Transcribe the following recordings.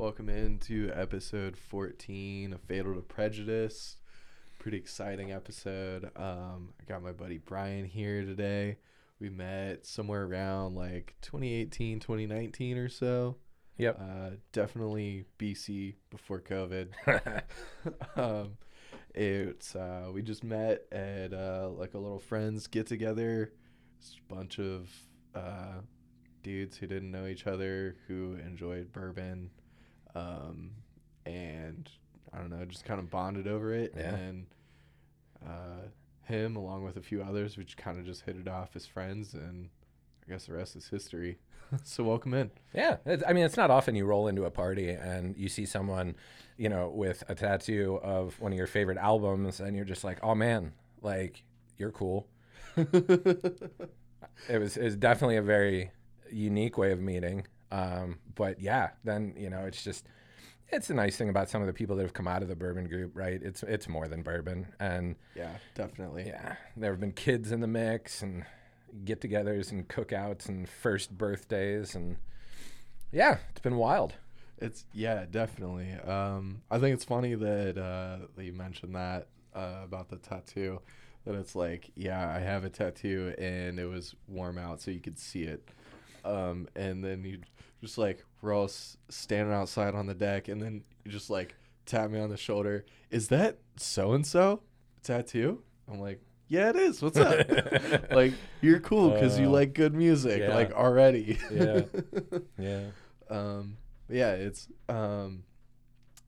Welcome into episode 14 of Fatal to Prejudice. Pretty exciting episode. Um, I got my buddy Brian here today. We met somewhere around like 2018, 2019 or so. Yep. Uh, definitely BC before COVID. um, it's uh, we just met at uh, like a little friends get together. Bunch of uh, dudes who didn't know each other who enjoyed bourbon, um, and I don't know, just kind of bonded over it. Yeah. And uh, him, along with a few others, which kind of just hit it off as friends, and I guess the rest is history. so welcome in. yeah. It's, I mean, it's not often you roll into a party and you see someone, you know, with a tattoo of one of your favorite albums, and you're just like, oh man, like you're cool. It was it was definitely a very unique way of meeting. Um, but yeah, then you know, it's just it's a nice thing about some of the people that have come out of the bourbon group, right? It's it's more than bourbon, and yeah, definitely. yeah, there have been kids in the mix and get-togethers and cookouts and first birthdays, and yeah, it's been wild. It's yeah, definitely. Um, I think it's funny that uh, that you mentioned that uh, about the tattoo. That it's like, yeah, I have a tattoo, and it was warm out, so you could see it. Um, and then you just like we're all s- standing outside on the deck, and then you just like tap me on the shoulder. Is that so and so tattoo? I'm like, yeah, it is. What's up? like you're cool because you Uh, like good music, yeah. like already. Yeah. Yeah. um yeah it's um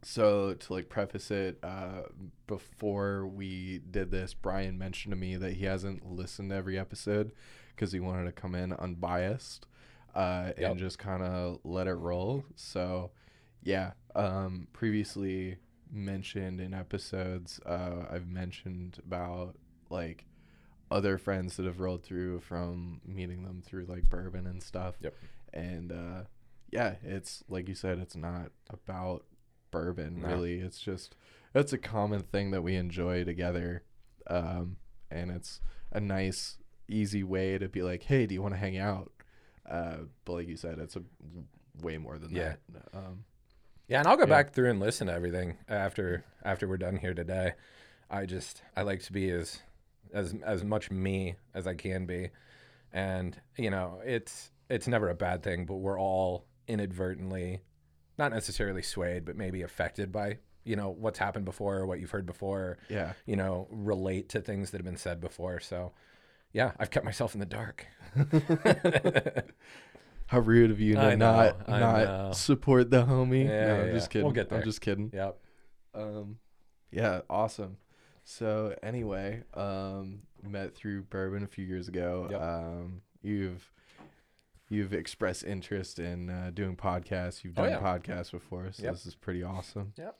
so to like preface it uh before we did this brian mentioned to me that he hasn't listened to every episode because he wanted to come in unbiased uh Yep. and just kind of let it roll so yeah um previously mentioned in episodes uh i've mentioned about like other friends that have rolled through from meeting them through like bourbon and stuff Yep. and uh yeah it's like you said it's not about bourbon No. really it's just it's a common thing that we enjoy together um and it's a nice easy way to be like hey do you want to hang out uh but like you said it's a way more than Yeah. that um Yeah, and I'll go Yeah. back through and listen to everything after after we're done here today. I just I like to be as as as much me as I can be, and you know it's it's never a bad thing. But we're all inadvertently, not necessarily swayed, but maybe affected by you know what's happened before, or what you've heard before. yeah You know, relate to things that have been said before. So, yeah, I've kept myself in the dark. how rude of you to I know, not I not know. support the homie Yeah, no yeah, i'm just kidding We'll get there. i'm just kidding yep. Um, yeah, awesome. So anyway, um, met through bourbon a few years ago. Yep. Um, you've you've expressed interest in uh, doing podcasts. You've Oh, done yeah. podcasts before, so Yep. this is pretty awesome. Yep.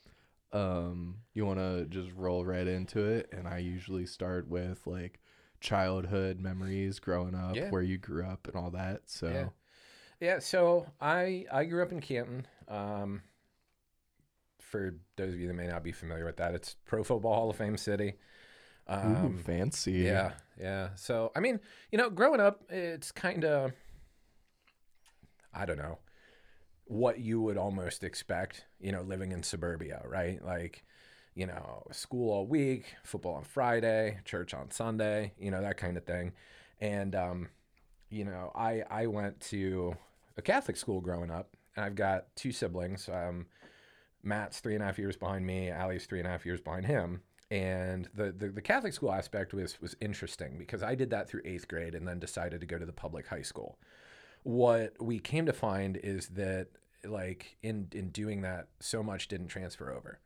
Um, you want to just roll right into it, and I usually start with like childhood memories, growing up, Yeah. where you grew up, and all that. So Yeah. Yeah, so I I grew up in Canton. Um, for those of you that may not be familiar with that, it's Pro Football Hall of Fame city. Ooh, Um, fancy. yeah, yeah. So I mean, you know, growing up, it's kind of I don't know what you would almost expect. You know, living in suburbia, right? Like, you know, school all week, football on Friday, church on Sunday. You know, that kind of thing. And um, you know, I I went to a Catholic school growing up, and I've got two siblings. Um, Matt's three and a half years behind me. Allie's three and a half years behind him. And the, the the Catholic school aspect was was interesting because I did that through eighth grade and then decided to go to the public high school. What we came to find is that like in in doing that, so much didn't transfer over.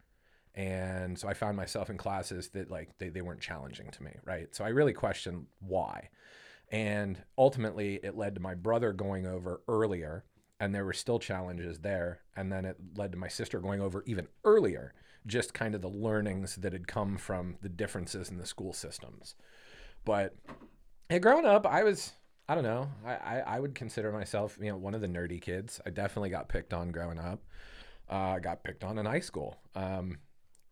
And so I found myself in classes that like they, they weren't challenging to me, right? So I really questioned why. And ultimately, it led to my brother going over earlier, and there were still challenges there. And then it led to my sister going over even earlier, just kind of the learnings that had come from the differences in the school systems. But hey, growing up, I was, I don't know, I, I, I would consider myself, you know, one of the nerdy kids. I definitely got picked on growing up. Uh, I got picked on in high school. Um,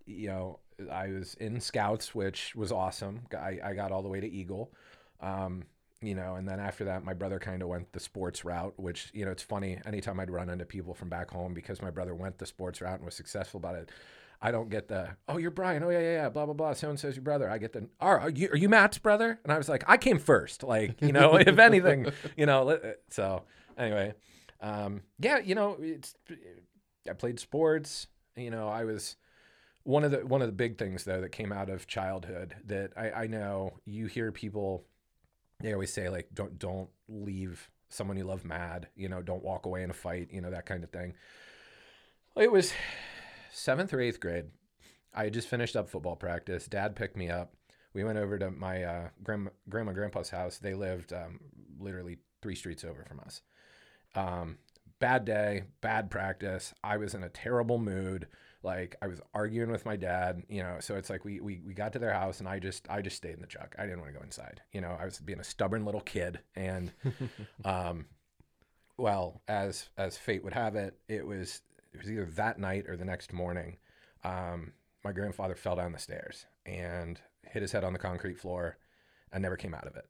you know, I was in scouts, which was awesome. I, I got all the way to Eagle. Um, you know, and then after that, my brother kind of went the sports route, which, you know, it's funny. Anytime I'd run into people from back home because my brother went the sports route and was successful about it, I don't get the, oh, you're Brian. Oh, yeah, yeah, yeah, blah, blah, blah. So and so's your brother. I get the, are you, are you Matt's brother? And I was like, I came first. Like, you know, if anything, you know, so anyway, um, yeah, you know, it's, I played sports, you know, I was, one of the one of the big things though that came out of childhood that I, I know you hear people they always say like don't don't leave someone you love mad you know don't walk away in a fight you know that kind of thing. It was seventh or eighth grade. I just finished up football practice. Dad picked me up. We went over to my uh, grandma grandma grandpa's house. They lived um, literally three streets over from us. Um, bad day bad practice. I was in a terrible mood like I was arguing with my dad, you know, so it's like we, we we got to their house and I just I just stayed in the truck. I didn't want to go inside. You know, I was being a stubborn little kid and um well, as as fate would have it, it was it was either that night or the next morning. Um my grandfather fell down the stairs and hit his head on the concrete floor and never came out of it.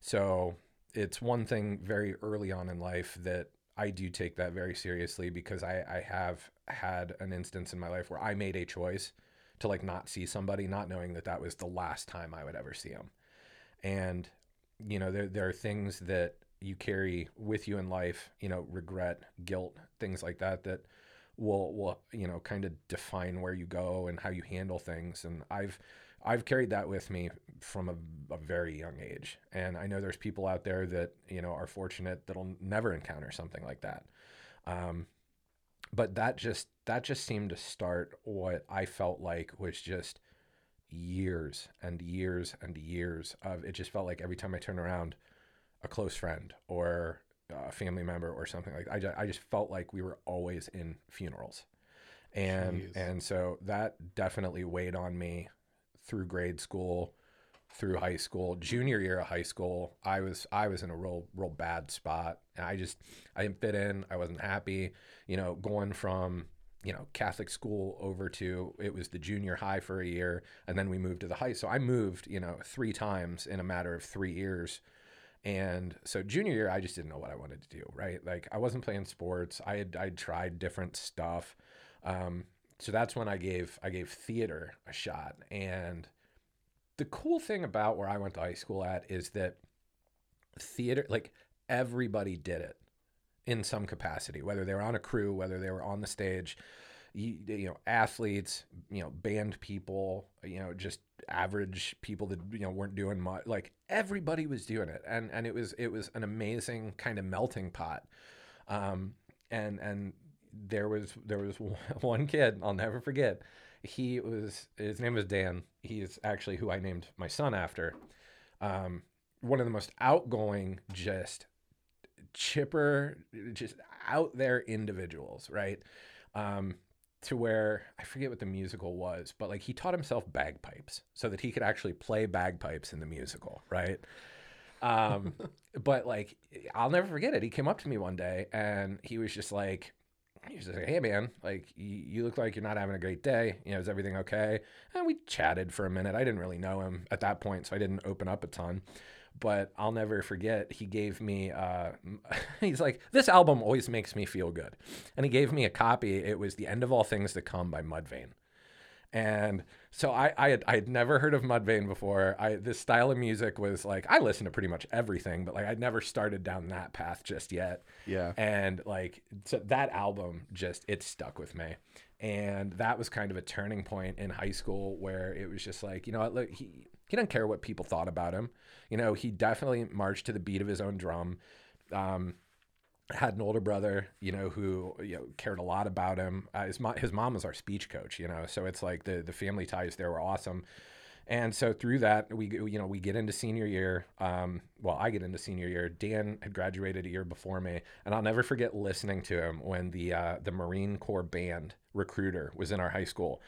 So, it's one thing very early on in life that I do take that very seriously because I, I have had an instance in my life where I made a choice to like not see somebody, not knowing that that was the last time I would ever see them. And, you know, there, there are things that you carry with you in life, you know, regret, guilt, things like that, that will, will, you know, kind of define where you go and how you handle things. And I've, I've carried that with me from a, a, very young age. And I know there's people out there that, you know, are fortunate that'll never encounter something like that. Um, but that just, that just seemed to start what I felt like was just years and years and years of, it just felt like every time I turned around, a close friend or a family member or something like I just, I just felt like we were always in funerals. And, Jeez. and so that definitely weighed on me through grade school, through high school. Junior year of high school, I was I was in a real real bad spot. And I just I didn't fit in. I wasn't happy. You know, going from you know Catholic school over to it was the junior high for a year, and then we moved to the high. So I moved you know three times in a matter of three years. And so junior year, I just didn't know what I wanted to do. Right, like I wasn't playing sports. I had I tried different stuff. Um, so that's when I gave I gave theater a shot. And the cool thing about where I went to high school at is that theater like everybody did it in some capacity, whether they were on a crew, whether they were on the stage, you, you know, athletes, you know, band people, you know, just average people that you know weren't doing much. Like everybody was doing it, and and it was it was an amazing kind of melting pot. Um, and and there was there was one kid I'll never forget. He was his name was Dan. He's actually who I named my son after. Um, one of the most outgoing, just chipper, just out there individuals, right? Um, to where I forget what the musical was, but like he taught himself bagpipes so that he could actually play bagpipes in the musical, right? Um, but like I'll never forget it. He came up to me one day and he was just like, he was like, "Hey man, like you, you, look like you're not having a great day. You know, is everything okay?" And we chatted for a minute. I didn't really know him at that point, so I didn't open up a ton. But I'll never forget. He gave me. Uh, he's like, "This album always makes me feel good," and he gave me a copy. It was "The End of All Things to Come" by Mudvayne, and so I, I had I had never heard of Mudvayne before. I this style of music was like I listened to pretty much everything, but like I'd never started down that path just yet. Yeah. And like so that album just it stuck with me. And that was kind of a turning point in high school where it was just like, you know, look, he he didn't care what people thought about him. You know, he definitely marched to the beat of his own drum. Um, had an older brother, you know, who you know cared a lot about him. Uh, his mom, his mom was our speech coach, you know, so it's like the the family ties there were awesome. And so through that, we you know we get into senior year. Um, well, I get into senior year. Dan had graduated a year before me, and I'll never forget listening to him when the uh, the Marine Corps band recruiter was in our high school.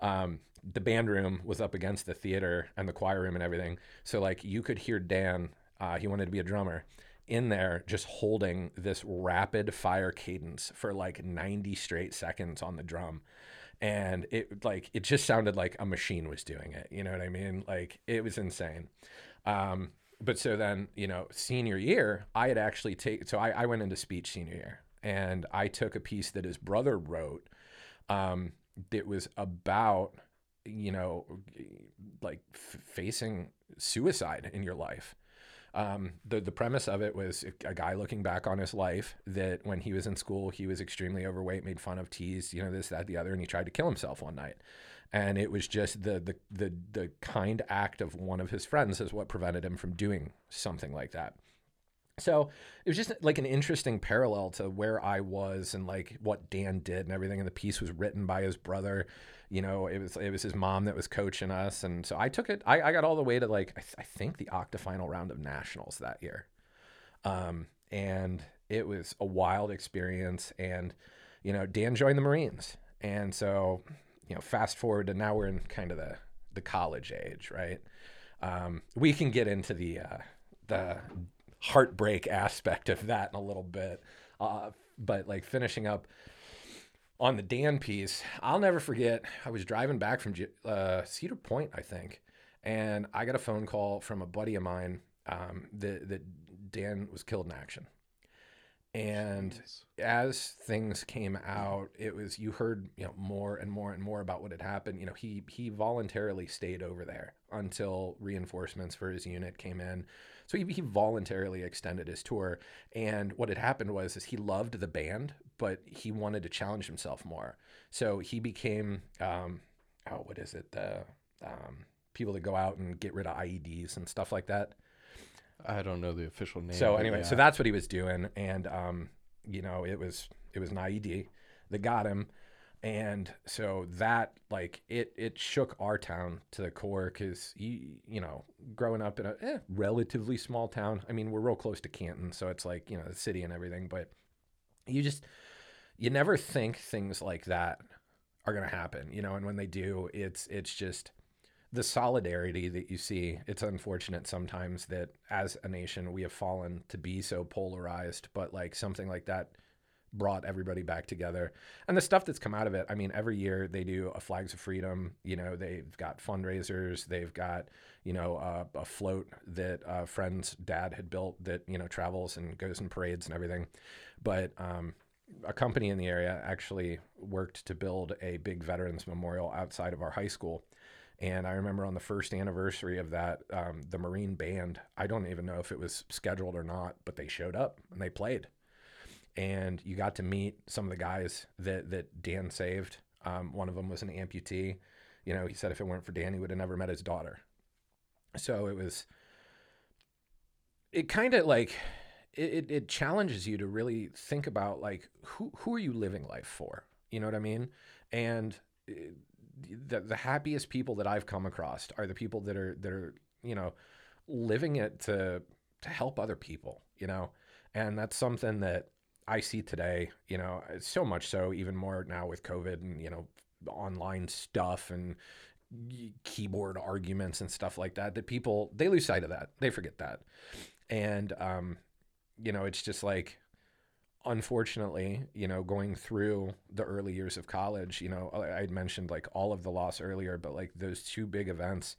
Um, the band room was up against the theater and the choir room and everything, so like you could hear Dan. Uh, he wanted to be a drummer in there just holding this rapid fire cadence for like 90 straight seconds on the drum. And it like it just sounded like a machine was doing it you know what i mean? Like it was insane. Um, but so then, you know, senior year, I had actually taken, so I, I went into speech senior year and I took a piece that his brother wrote um, that was about, you know, like f- facing suicide in your life. Um, the the premise of it was a guy looking back on his life that when he was in school he was extremely overweight, made fun of, teased, you know this that the other, and he tried to kill himself one night and it was just the the the the kind act of one of his friends is what prevented him from doing something like that. So it was just like an interesting parallel to where I was and like what Dan did and everything. And the piece was written by his brother. You know, it was it was his mom that was coaching us, and so I took it. I, I got all the way to like I, th- I think the octafinal round of nationals that year, um, and it was a wild experience. And you know, Dan joined the Marines, and so you know, fast forward to now we're in kind of the the college age, right? Um, we can get into the uh, the heartbreak aspect of that in a little bit, uh, but like finishing up on the Dan piece, I'll never forget. I was driving back from uh, Cedar Point, I think, and I got a phone call from a buddy of mine um, that that Dan was killed in action. And Jeez. as things came out, it was you heard you know more and more and more about what had happened. You know, he he voluntarily stayed over there until reinforcements for his unit came in. So he, he voluntarily extended his tour. And what had happened was is he loved the band, but he wanted to challenge himself more. So he became um, oh what is it the um, people that go out and get rid of IEDs and stuff like that. I don't know the official name. So anyway, yeah. so that's what he was doing, and um, you know, it was it was an IED that got him, and so that like it it shook our town to the core because you you know growing up in a eh, relatively small town. I mean, we're real close to Canton, so it's like you know the city and everything, but you just you never think things like that are gonna happen, you know, and when they do, it's it's just the solidarity that you see. It's unfortunate sometimes that as a nation we have fallen to be so polarized, but like something like that brought everybody back together. And the stuff that's come out of it, I mean, every year they do a Flags of Freedom. You know, they've got fundraisers, they've got, you know, a float that a friend's dad had built that, you know, travels and goes in parades and everything. But, um, a company in the area actually worked to build a big veterans memorial outside of our high school and I remember on the first anniversary of that, um, the Marine band, I don't even know if it was scheduled or not, but they showed up and they played. And you got to meet some of the guys that, that Dan saved. Um, one of them was an amputee. You know, he said if it weren't for Dan, he would have never met his daughter. So it was, it kind of like, it, it challenges you to really think about like, who, who are you living life for? You know what I mean? And the, the happiest people that I've come across are the people that are that are you know living it to to help other people you know and that's something that I see today you know so much so even more now with COVID and you know online stuff and keyboard arguments and stuff like that that people they lose sight of that they forget that and um you know it's just like unfortunately, you know, going through the early years of college, you know, I would mentioned like all of the loss earlier, but like those two big events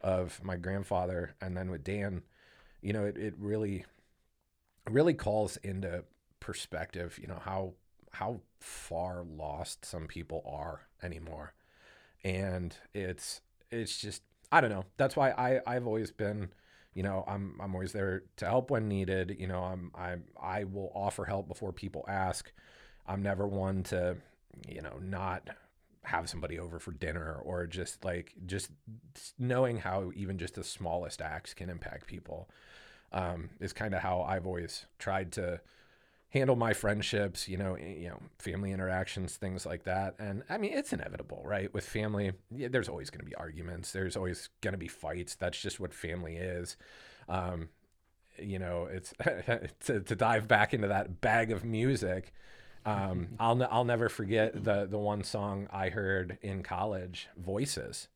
of my grandfather and then with Dan, you know, it, it really, really calls into perspective, you know, how, how far lost some people are anymore. And it's, it's just, I don't know. That's why I, I've always been, you know i'm i'm always there to help when needed you know i'm i i will offer help before people ask. I'm never one to you know not have somebody over for dinner or just like just knowing how even just the smallest acts can impact people um, is kind of how I've always tried to handle my friendships, you know, you know, family interactions, things like that. And I mean, it's inevitable, right? With family, yeah, there's always going to be arguments. There's always going to be fights. That's just what family is. Um, you know, it's to, to dive back into that bag of music. Um, I'll I'll never forget the the one song I heard in college, "Voices."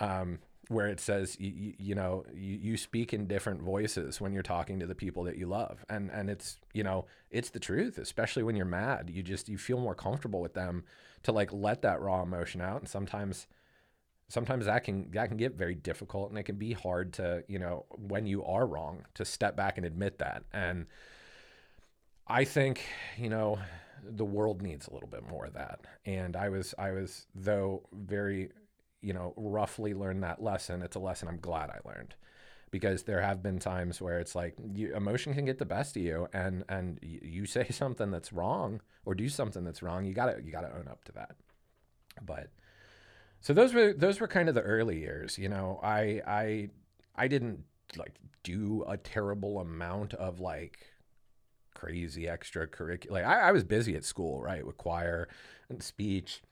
Um, where it says you, you know you, you speak in different voices when you're talking to the people that you love. And and it's you know it's the truth especially when you're mad. You just you feel more comfortable with them to like let that raw emotion out. And sometimes sometimes that can that can get very difficult and it can be hard to you know when you are wrong to step back and admit that. And i think you know the world needs a little bit more of that. And i was i was though very you know roughly learned that lesson. It's a lesson i'm glad i learned. Because there have been times where it's like you, emotion can get the best of you and and you say something that's wrong or do something that's wrong you gotta you gotta own up to that. But so those were those were kind of the early years you know. I i i didn't like do a terrible amount of like crazy extracurricular like I, I was busy at school right with choir and speech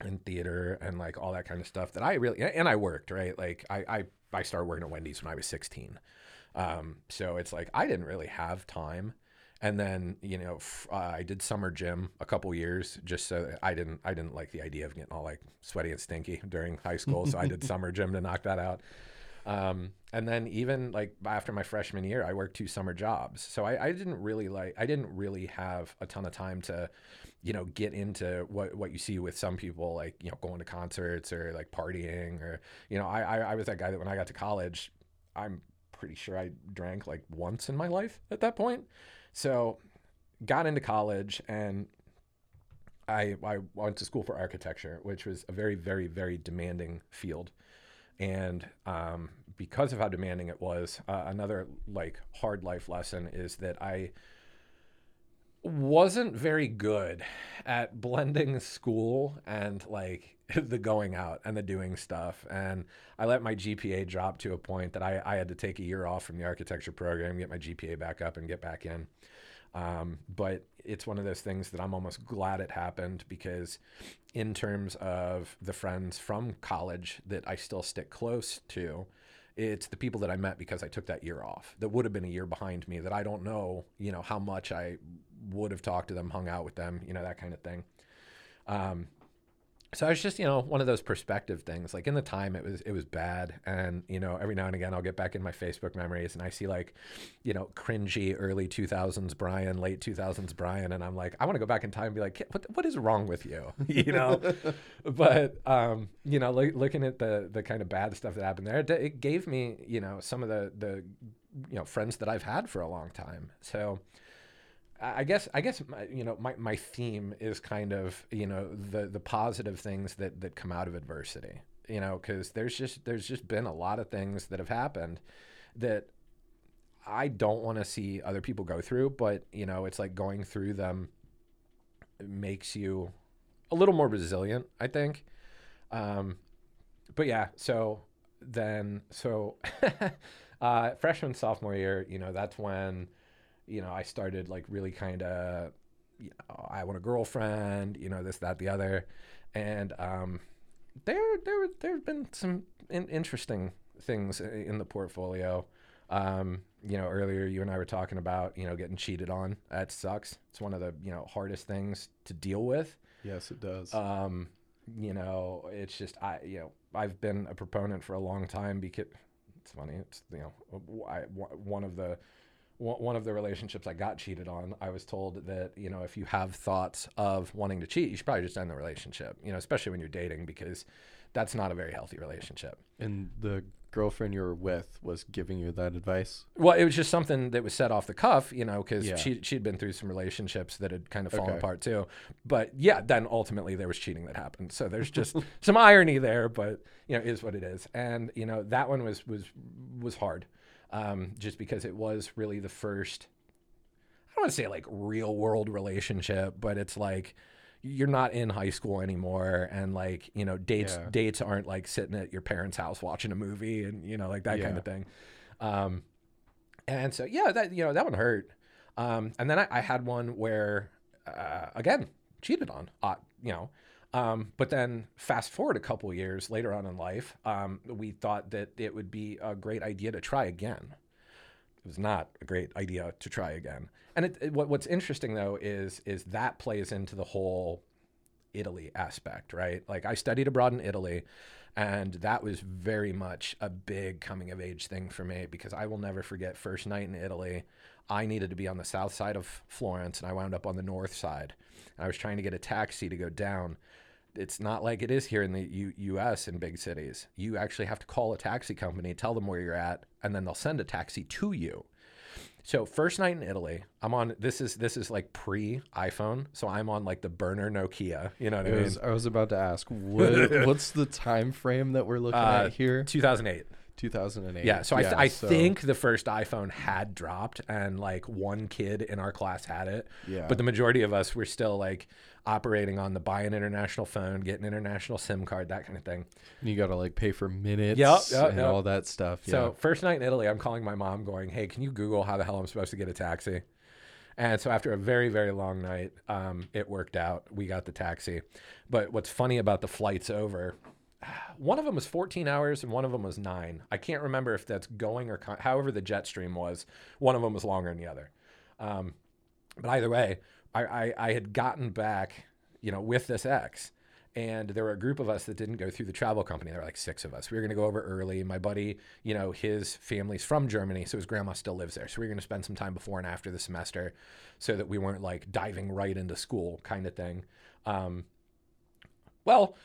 and theater and like all that kind of stuff that i really and i worked right? Like i i, I started working at wendy's when i was 16 um, so it's like i didn't really have time. And then you know f- uh, I did summer gym a couple years just so I didn't I didn't like the idea of getting all like sweaty and stinky during high school, so I did summer gym to knock that out. Um, and then even like after my freshman year, I worked two summer jobs, so I, I didn't really like I didn't really have a ton of time to, you know, get into what what you see with some people like you know going to concerts or like partying or you know I I, I was that guy that when I got to college, I'm pretty sure I drank like once in my life at that point. So, got into college and I, I went to school for architecture, which was a very, very, very demanding field. And um, because of how demanding it was, uh, another like hard life lesson is that I wasn't very good at blending school and like the going out and the doing stuff. And I let my GPA drop to a point that I, I had to take a year off from the architecture program, get my GPA back up, and get back in. Um, but it's one of those things that I'm almost glad it happened because, in terms of the friends from college that I still stick close to, it's the people that I met because I took that year off that would have been a year behind me that I don't know, you know, how much I would have talked to them, hung out with them, you know, that kind of thing. Um, so I was just you know one of those perspective things. Like in the time it was it was bad. And you know every now and again i'll get back in my facebook memories and i see like you know cringy early 2000s brian late 2000s brian. And i'm like i want to go back in time and be like what, what is wrong with you? You know? But um you know like, looking at the the kind of bad stuff that happened there it, it gave me you know some of the the you know friends that i've had for a long time. So I guess I guess my, you know my, my theme is kind of you know the the positive things that that come out of adversity you know because there's just there's just been a lot of things that have happened that I don't want to see other people go through but you know it's like going through them makes you a little more resilient I think. Um, but yeah so then so uh, freshman sophomore year you know that's when you know, I started like really kind of, you know, I want a girlfriend, you know, this, that, the other, and um, there, there, there have been some in- interesting things in the portfolio. Um, you know, earlier you and I were talking about, you know, getting cheated on. That sucks. It's one of the, you know, hardest things to deal with. Yes, it does. Um, you know, it's just I, you know, I've been a proponent for a long time because it's funny. It's you know, I, one of the one of the relationships I got cheated on, I was told that you know if you have thoughts of wanting to cheat, you should probably just end the relationship. You know, especially when you're dating, because that's not a very healthy relationship. And the girlfriend you were with was giving you that advice. Well, it was just something that was said off the cuff, you know, because Yeah. she she'd been through some relationships that had kind of fallen Okay. apart too. But yeah, then ultimately there was cheating that happened. So there's just some irony there, but you know, is what it is. And you know, that one was was was hard, um, just because it was really the first. I don't want to say like real world relationship, but it's like you're not in high school anymore, and like you know, dates Yeah. dates aren't like sitting at your parents' house watching a movie and you know like that kind of thing. Um, and so yeah, that you know that one hurt. Um, and then I, I had one where uh, again cheated on, uh, you know. Um, but then fast forward a couple years later on in life, um, we thought that it would be a great idea to try again. It was not a great idea to try again. And it, it- what, what's interesting though is is that plays into the whole Italy aspect, right? Like I studied abroad in Italy, and that was very much a big coming of age thing for me because I will never forget first night in Italy. I needed to be on the south side of Florence, and I wound up on the north side. And I was trying to get a taxi to go down. It's not like it is here in the U- U.S. in big cities. You actually have to call a taxi company, tell them where you're at, and then they'll send a taxi to you. So first night in Italy, I'm on. This is this is like pre iPhone, so I'm on like the burner Nokia. You know what I mean? was, I was about to ask, what, what's the time frame that we're looking Uh, at here? 2008. 2008. Yeah, so I, th- I so- think the first iPhone had dropped, and like one kid in our class had it. Yeah. But the majority of us were still like operating on the buy an international phone, get an international SIM card, that kind of thing. you got to like pay for minutes Yep, yep, and yep. all that stuff. Yeah. So first night in Italy, I'm calling my mom, going, "Hey, can you Google how the hell I'm supposed to get a taxi?" And so after a very very long night, um, it worked out. We got the taxi. But what's funny about the flights over? One of them was 14 hours and one of them was nine. I can't remember if that's going or co- however the jet stream was. One of them was longer than the other. Um, but either way, I, I, I had gotten back, you know, with this ex, and there were a group of us that didn't go through the travel company. There were like six of us. We were going to go over early. My buddy, you know, his family's from Germany, so his grandma still lives there. So we were going to spend some time before and after the semester, so that we weren't like diving right into school kind of thing. Um, well,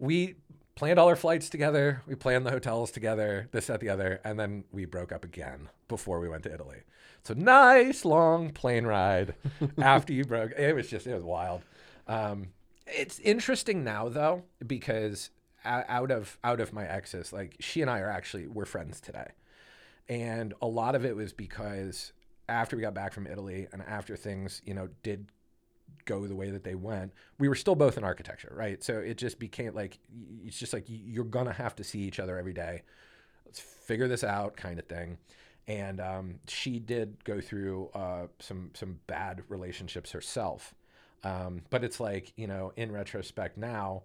we planned all our flights together. We planned the hotels together, this, that, the other, and then we broke up again before we went to Italy. So nice long plane ride after you broke. It was just it was wild. Um, it's interesting now though because out of out of my exes, like she and I are actually we're friends today, and a lot of it was because after we got back from Italy and after things you know did go the way that they went, we were still both in architecture, right? So it just became like it's just like you're gonna have to see each other every day. Let's figure this out, kind of thing. And um, she did go through uh, some some bad relationships herself, um, but it's like you know, in retrospect now,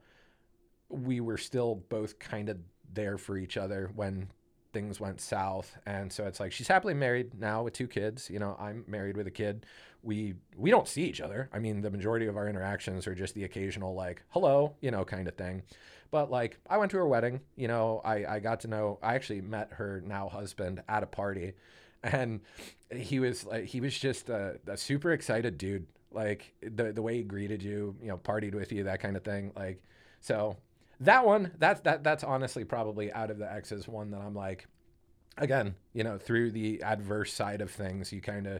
we were still both kind of there for each other when things went south. And so it's like she's happily married now with two kids. You know i'm married with a kid. We we don't see each other. I mean the majority of our interactions are just the occasional like hello you know kind of thing. But like i went to her wedding. You know i i got to know i actually met her now husband at a party. And he was like he was just a, a super excited dude. Like the the way he greeted you you know partied with you that kind of thing. Like so that one that's that that's honestly probably out of the x's one that i'm like again you know through the adverse side of things you kind of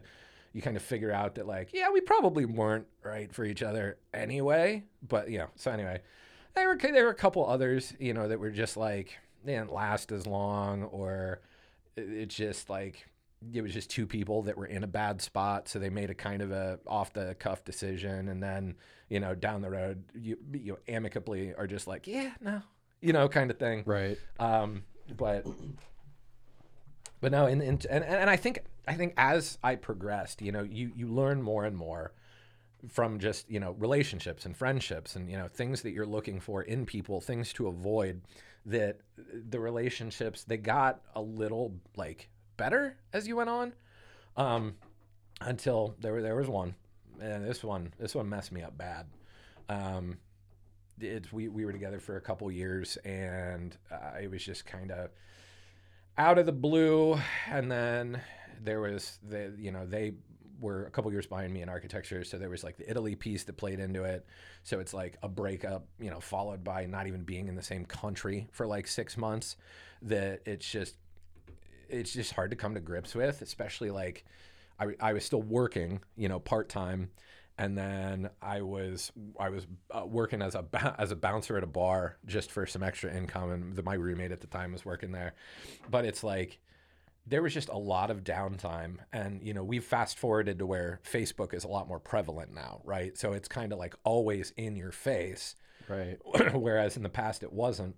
you kind of figure out that like yeah we probably weren't right for each other anyway but you know so anyway there were there were a couple others you know that were just like they didn't last as long or it- it's just like it was just two people that were in a bad spot so they made a kind of a off the cuff decision and then you know down the road you you know, amicably are just like yeah no you know kind of thing right. um, but but no, and, and and and I think I think as I progressed, you know, you you learn more and more from just you know relationships and friendships and you know things that you're looking for in people, things to avoid. That the relationships they got a little like better as you went on, um, until there there was one, and this one this one messed me up bad. Um, it's we we were together for a couple years and uh, it was just kind of out of the blue. And then there was the you know they were a couple years behind me in architecture. So there was like the italy piece that played into it. So it's like a breakup you know followed by not even being in the same country for like six months that it's just it's just hard to come to grips with especially like i, I was still working you know part-time and then I was I was uh, working as a as a bouncer at a bar just for some extra income, and the, my roommate at the time was working there. But it's like there was just a lot of downtime, and you know we've fast forwarded to where Facebook is a lot more prevalent now, right? So it's kind of like always in your face, Right. whereas in the past it wasn't.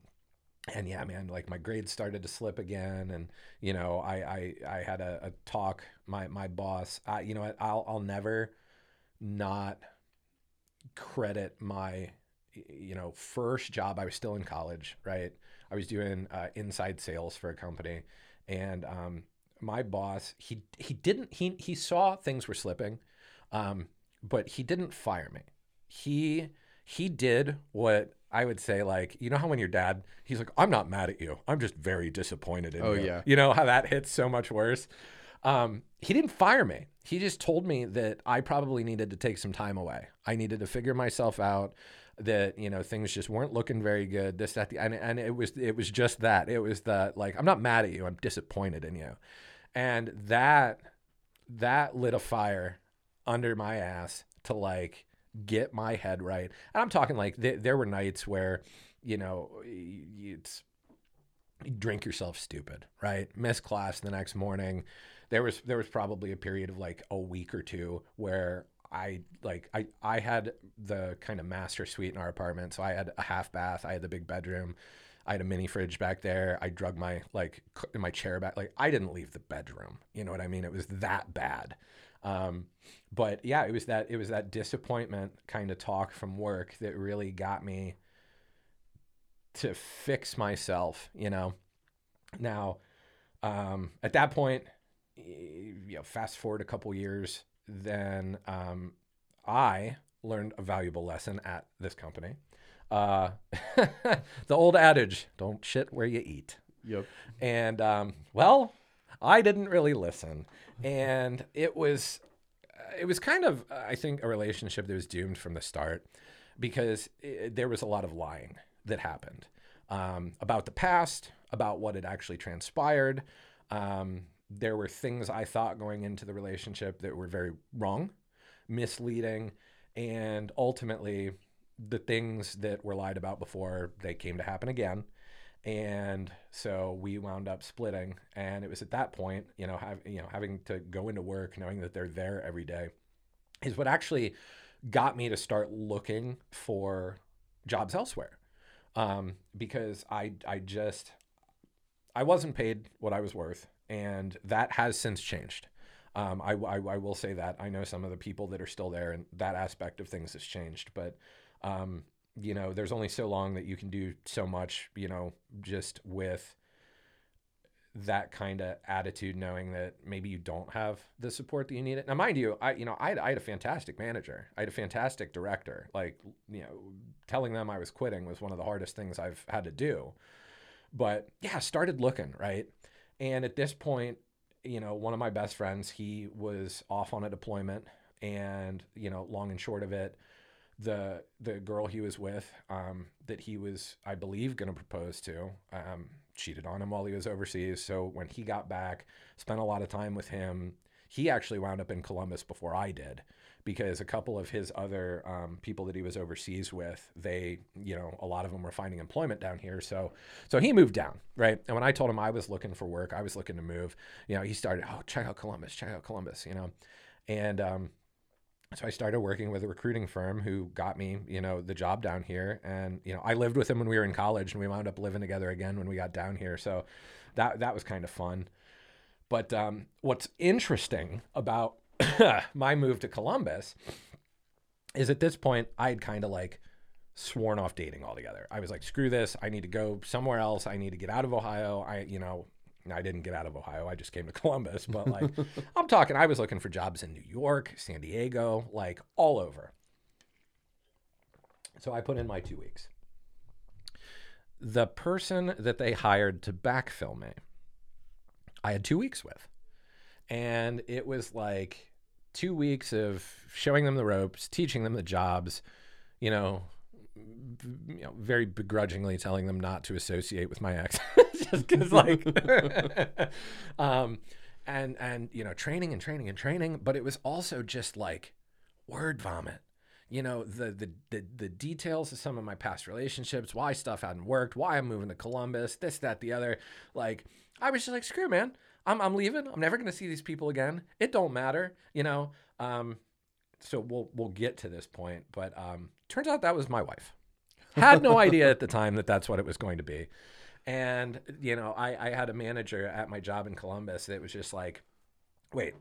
And yeah, man, like my grades started to slip again, and you know I I, I had a, a talk. My my boss, I, you know, I'll I'll never not credit my you know first job i was still in college right i was doing uh, inside sales for a company and um, my boss he he didn't he he saw things were slipping um, but he didn't fire me he he did what i would say like you know how when your dad he's like i'm not mad at you i'm just very disappointed in Oh, you yeah. you know how that hits so much worse um, he didn't fire me. He just told me that I probably needed to take some time away. I needed to figure myself out. that you know things just weren't looking very good. This that the and, and it was it was just that it was the like I'm not mad at you. I'm disappointed in you, and that that lit a fire under my ass to like get my head right. And I'm talking like th- there were nights where you know it's you drink yourself stupid, right? Miss class the next morning. There was there was probably a period of like a week or two where I like I I had the kind of master suite in our apartment, so I had a half bath, I had the big bedroom, I had a mini fridge back there. I drug my like my chair back. Like I didn't leave the bedroom. You know what I mean? It was that bad. Um, but yeah, it was that it was that disappointment kind of talk from work that really got me to fix myself. You know. Now, um, at that point, you know, fast forward a couple years, then um, I learned a valuable lesson at this company. Uh, the old adage, don't shit where you eat. Yep. And um, well, I didn't really listen. And it was it was kind of I think a relationship that was doomed from the start because it, there was a lot of lying that happened um, about the past, about what had actually transpired. Um, there were things I thought going into the relationship that were very wrong, misleading, and ultimately the things that were lied about before they came to happen again and so we wound up splitting. And it was at that point you know have, you know having to go into work knowing that they're there every day is what actually got me to start looking for jobs elsewhere. Um, because I I just I wasn't paid what I was worth. And that has since changed. Um, I, I, I will say that. I know some of the people that are still there and that aspect of things has changed. But um, you know, there's only so long that you can do so much, you know, just with that kind of attitude, knowing that maybe you don't have the support that you need. Now, mind you, I, you know, I, I had a fantastic manager. I had a fantastic director. Like, you know, telling them I was quitting was one of the hardest things I've had to do. But yeah, started looking, right? And at this point, you know, one of my best friends, he was off on a deployment and, you know, long and short of it, the the girl he was with um, that he was I believe going to propose to um, cheated on him while he was overseas. So when he got back, spent a lot of time with him. He actually wound up in Columbus before I did because a couple of his other um, people that he was overseas with, they, you know, a lot of them were finding employment down here. So, so he moved down, right? And when I told him I was looking for work, I was looking to move, you know, he started, oh, check out Columbus, check out Columbus, you know, and um, so I started working with a recruiting firm who got me, you know, the job down here. And, you know, I lived with him when we were in college and we wound up living together again when we got down here. So that, that was kind of fun. But um, what's interesting about my move to Columbus is at this point, I'd kind of like sworn off dating altogether. I was like, screw this. I need to go somewhere else. I need to get out of Ohio. I, you know, I didn't get out of Ohio. I just came to Columbus. But like, I'm talking, I was looking for jobs in New York, San Diego, like all over. So I put in my two weeks. The person that they hired to backfill me, I had two weeks with. And it was like two weeks of showing them the ropes, teaching them the jobs, you know, you know, very begrudgingly telling them not to associate with my ex, just because like, um, and and you know, training and training and training, but it was also just like word vomit. You know, the the the, the details of some of my past relationships, why stuff hadn't worked, why I'm moving to Columbus, this, that, the other. Like, I was just like, screw, man, I'm I'm leaving. I'm never gonna see these people again. It don't matter, you know. Um, so we'll we'll get to this point, but um, turns out that was my wife. Had no idea at the time that that's what it was going to be, and you know, I I had a manager at my job in Columbus that was just like, wait,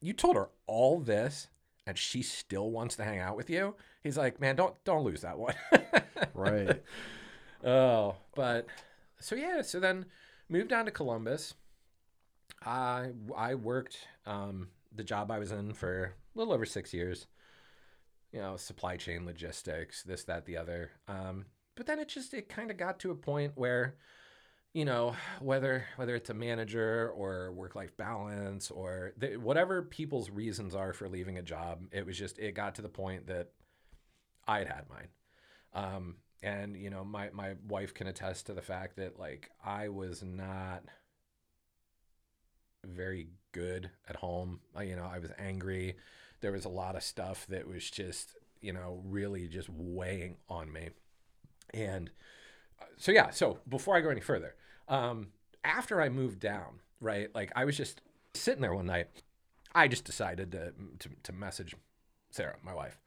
you told her all this, and she still wants to hang out with you. He's like, man, don't don't lose that one. right. Oh, but so yeah, so then moved down to Columbus. I I worked um, the job I was in for a little over six years. You know, supply chain logistics, this, that, the other. Um, but then it just it kind of got to a point where, you know, whether whether it's a manager or work life balance or the, whatever people's reasons are for leaving a job, it was just it got to the point that I had had mine. Um, and you know, my my wife can attest to the fact that like I was not very good at home. I, you know, I was angry. There was a lot of stuff that was just, you know, really just weighing on me. And uh, so, yeah, so before I go any further, um, after I moved down, right, like I was just sitting there one night, I just decided to, to, to message Sarah, my wife.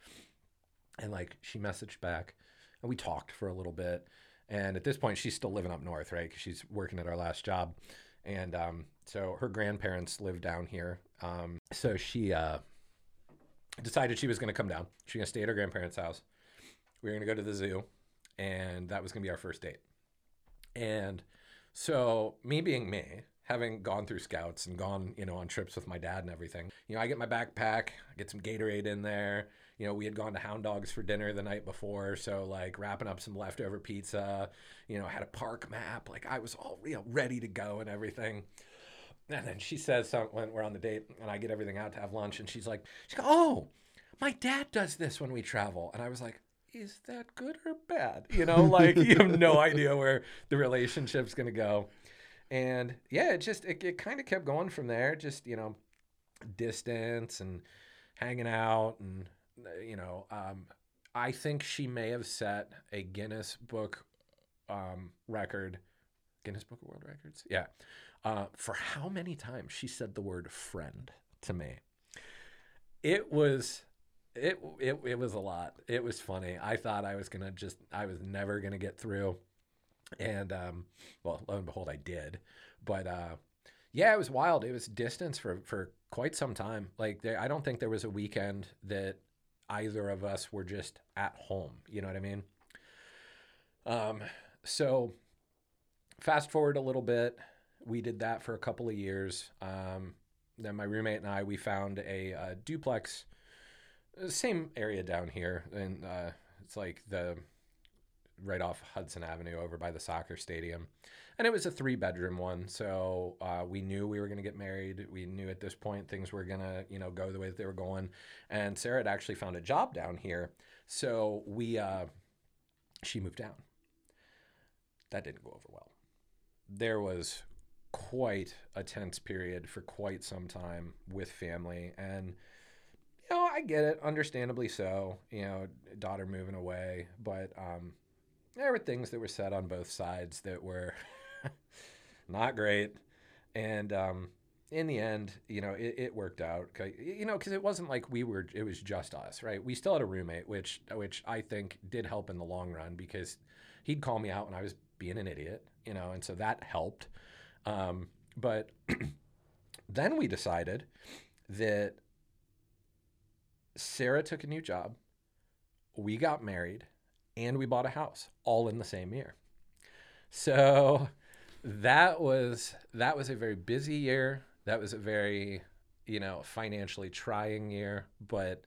And like she messaged back and we talked for a little bit. And at this point, she's still living up north, right? Because she's working at our last job. And um, so her grandparents live down here. Um, so she uh, decided she was going to come down. She was going to stay at her grandparents' house. We were going to go to the zoo, and that was going to be our first date. And so, me being me, having gone through scouts and gone, you know, on trips with my dad and everything, you know, I get my backpack, I get some Gatorade in there. You know, we had gone to Hound Dogs for dinner the night before, so like wrapping up some leftover pizza. You know, had a park map. Like I was all know ready to go and everything. And then she says something when we're on the date, and I get everything out to have lunch, and she's like, she goes, "Oh, my dad does this when we travel," and I was like. Is that good or bad? You know, like you have no idea where the relationship's gonna go. And yeah, it just it, it kind of kept going from there. Just you know, distance and hanging out, and you know, um, I think she may have set a Guinness Book um, record, Guinness Book of World Records, yeah, uh, for how many times she said the word friend to me. It was it, it it was a lot. It was funny. I thought I was gonna just I was never gonna get through, and um, well, lo and behold, I did. But uh, yeah, it was wild. It was distance for for quite some time. Like there, I don't think there was a weekend that either of us were just at home. You know what I mean? Um, so fast forward a little bit, we did that for a couple of years. Um, then my roommate and I we found a, a duplex, uh, same area down here, and uh, it's like the right off Hudson Avenue over by the soccer stadium. And it was a three bedroom one. So uh, we knew we were going to get married. We knew at this point things were going to, you know, go the way that they were going. And Sarah had actually found a job down here. So we, uh, she moved down. That didn't go over well. There was quite a tense period for quite some time with family. And, you know, I get it, understandably so, you know, daughter moving away. But, um, there were things that were said on both sides that were not great. And um, in the end, you know, it, it worked out. You know, because it wasn't like we were; it was just us, right? We still had a roommate, which which I think did help in the long run because he'd call me out when I was being an idiot, you know, and so that helped. Um, but then we decided that Sarah took a new job, we got married, and we bought a house all in the same year. So that was that was a very busy year. That was a very, you know, financially trying year, but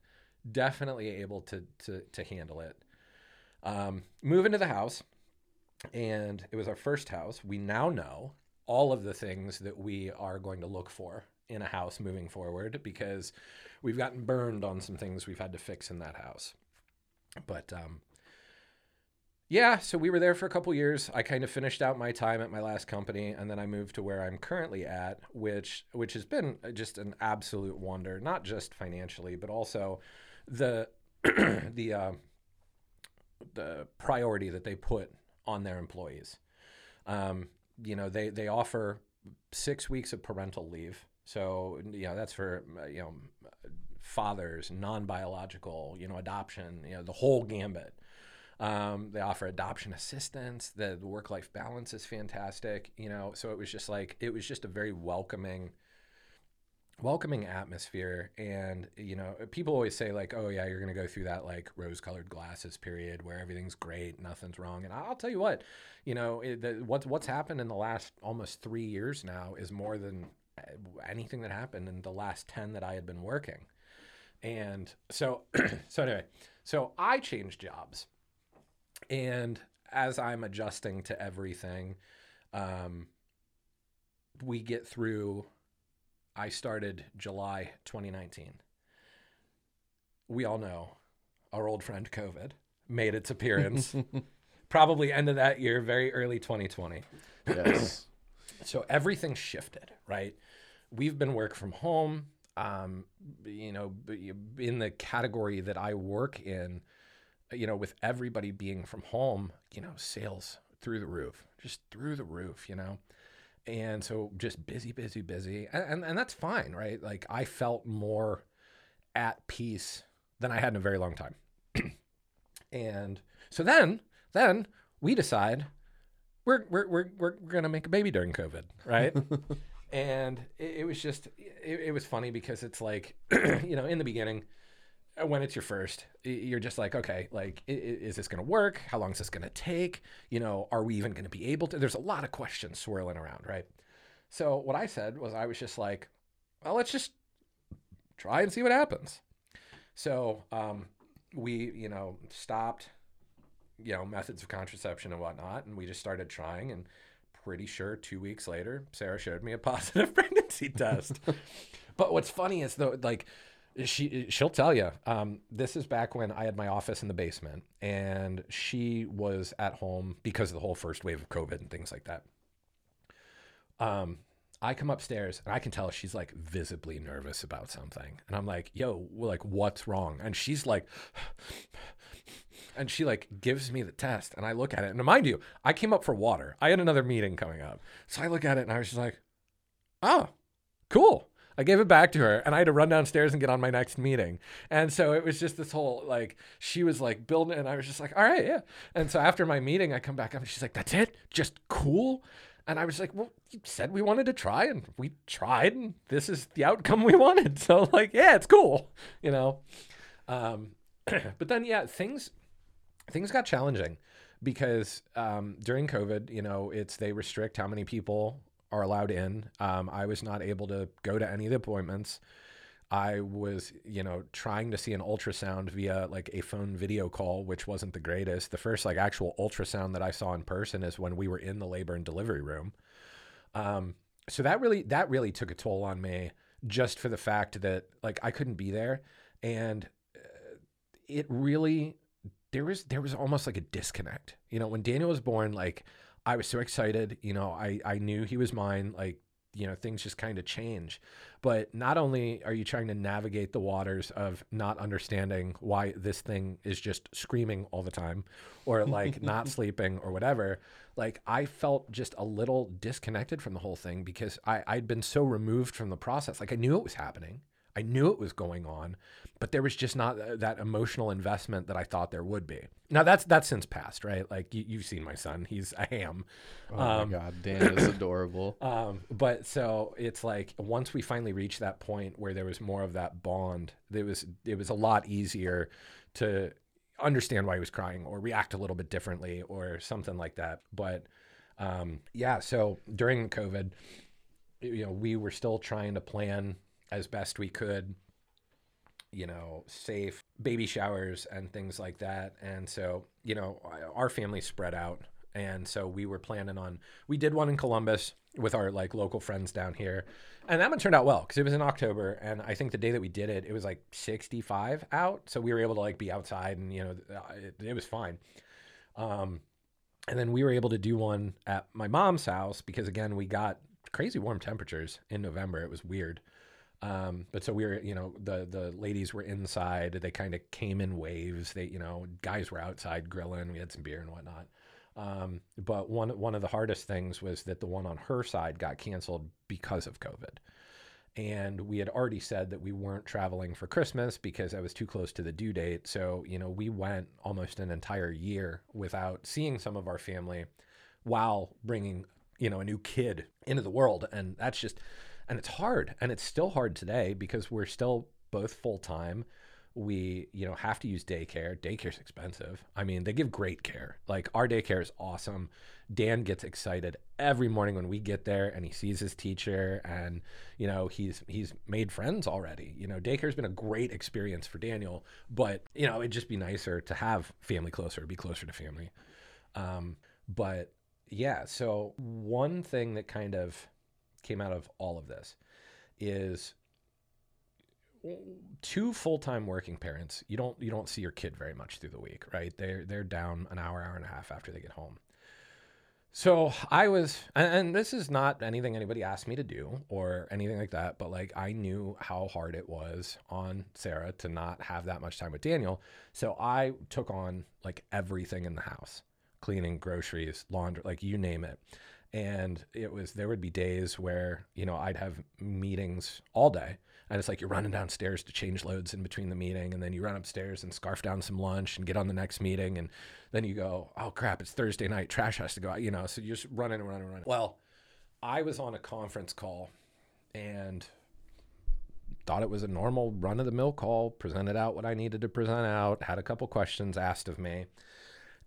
definitely able to to to handle it. Um, move into the house, and it was our first house. We now know all of the things that we are going to look for in a house moving forward because we've gotten burned on some things we've had to fix in that house. But um, yeah, so we were there for a couple years. I kind of finished out my time at my last company, and then I moved to where I'm currently at, which which has been just an absolute wonder, not just financially, but also the the uh, the priority that they put on their employees. Um, you know, they they offer six weeks of parental leave, so you know that's for you know fathers, non biological, you know, adoption, you know, the whole gambit. Um, they offer adoption assistance. The, the work life balance is fantastic. You know, so it was just like it was just a very welcoming, welcoming atmosphere. And you know, people always say like, "Oh yeah, you're gonna go through that like rose-colored glasses period where everything's great, nothing's wrong." And I'll tell you what, you know, the, what's what's happened in the last almost three years now is more than uh, anything that happened in the last ten that I had been working. And so, so anyway, so I changed jobs and as I'm adjusting to everything, um, we get through. I started July 2019. We all know our old friend COVID made its appearance. Probably end of that year, very early 2020. Yes. So everything shifted, right? We've been work from home. Um, you know, in the category that I work in, you know, with everybody being from home, you know, sales through the roof, just through the roof, you know. And so just busy, busy, busy. And, and, and that's fine, right? Like I felt more at peace than I had in a very long time. and so then, then we decide we're, we're, we're, we're going to make a baby during COVID, right? and it, it was just, it, it was funny because it's like, you know, in the beginning, when it's your first, you're just like, okay, like, is this going to work? How long is this going to take? You know, are we even going to be able to? There's a lot of questions swirling around, right? So what I said was, I was just like, well, let's just try and see what happens. So um, we, you know, stopped, you know, methods of contraception and whatnot, and we just started trying. And pretty sure two weeks later, Sarah showed me a positive pregnancy test. but what's funny is though, like, she she'll tell you um, this is back when i had my office in the basement and she was at home because of the whole first wave of covid and things like that. Um, i come upstairs and i can tell she's like visibly nervous about something. And i'm like yo like what's wrong? And she's like and she like gives me the test and i look at it. And mind you i came up for water. I had another meeting coming up. So i look at it and i was just like oh cool I gave it back to her and I had to run downstairs and get on my next meeting. And so it was just this whole like she was like building and I was just like, all right, yeah. And so after my meeting, I come back up and she's like, That's it? Just cool? And I was like, Well, you said we wanted to try and we tried and this is the outcome we wanted. So like, yeah, it's cool, you know. Um but then yeah, things things got challenging because um, during COVID, you know, it's they restrict how many people are allowed in. Um, I was not able to go to any of the appointments. I was, you know, trying to see an ultrasound via like a phone video call, which wasn't the greatest. The first like actual ultrasound that I saw in person is when we were in the labor and delivery room. Um, so that really that really took a toll on me, just for the fact that like I couldn't be there, and uh, it really there was there was almost like a disconnect. You know, when Daniel was born, like I was so excited. You know, I I knew he was mine. Like you know, things just kind of change. But not only are you trying to navigate the waters of not understanding why this thing is just screaming all the time, or like not sleeping or whatever. Like I felt just a little disconnected from the whole thing because I I'd been so removed from the process. Like I knew it was happening. I knew it was going on, but there was just not uh, that emotional investment that I thought there would be. Now that's that's since passed, right? Like you, you've seen my son; he's a ham. Oh my god, Dan is adorable. Um, but so it's like once we finally reached that point where there was more of that bond, it was it was a lot easier to understand why he was crying or react a little bit differently or something like that. But um, yeah, so during COVID, you know, we were still trying to plan as best we could you know, safe baby showers and things like that. And so, you know, our family spread out. And so we were planning on, we did one in Columbus with our like local friends down here. And that one turned out well because it was in October. And I think the day that we did it, it was like 65 out. So we were able to like be outside and, you know, it, it was fine. Um, and then we were able to do one at my mom's house because, again, we got crazy warm temperatures in November. It was weird. Um, but so we were, you know, the the ladies were inside. They kind of came in waves. They, you know, guys were outside grilling. We had some beer and whatnot. Um, but one one of the hardest things was that the one on her side got canceled because of COVID. And we had already said that we weren't traveling for Christmas because I was too close to the due date. So, you know, we went almost an entire year without seeing some of our family while bringing, you know, a new kid into the world. And that's just, and it's hard and it's still hard today because we're still both full time we you know have to use daycare. Daycare's expensive. I mean they give great care. Like our daycare is awesome. Dan gets excited every morning when we get there and he sees his teacher and you know he's he's made friends already. You know daycare's been a great experience for daniel but you know it'd just be nicer to have family closer be closer to family. Um, but yeah so one thing that kind of came out of all of this is two full-time working parents, you don't you don't see your kid very much through the week, right? They're they're down an hour, hour and a half after they get home. So I was, and, and this is not anything anybody asked me to do or anything like that, but like I knew how hard it was on Sarah to not have that much time with Daniel. So I took on like everything in the house cleaning, groceries, laundry, like you name it. And it was, there would be days where, you know, I'd have meetings all day. And it's like you're running downstairs to change loads in between the meeting. And then you run upstairs and scarf down some lunch and get on the next meeting. And then you go, oh crap, it's Thursday night. Trash has to go out, you know. So you're just running and running and running. Well, I was on a conference call and thought it was a normal run of the mill call, presented out what I needed to present out, had a couple questions asked of me.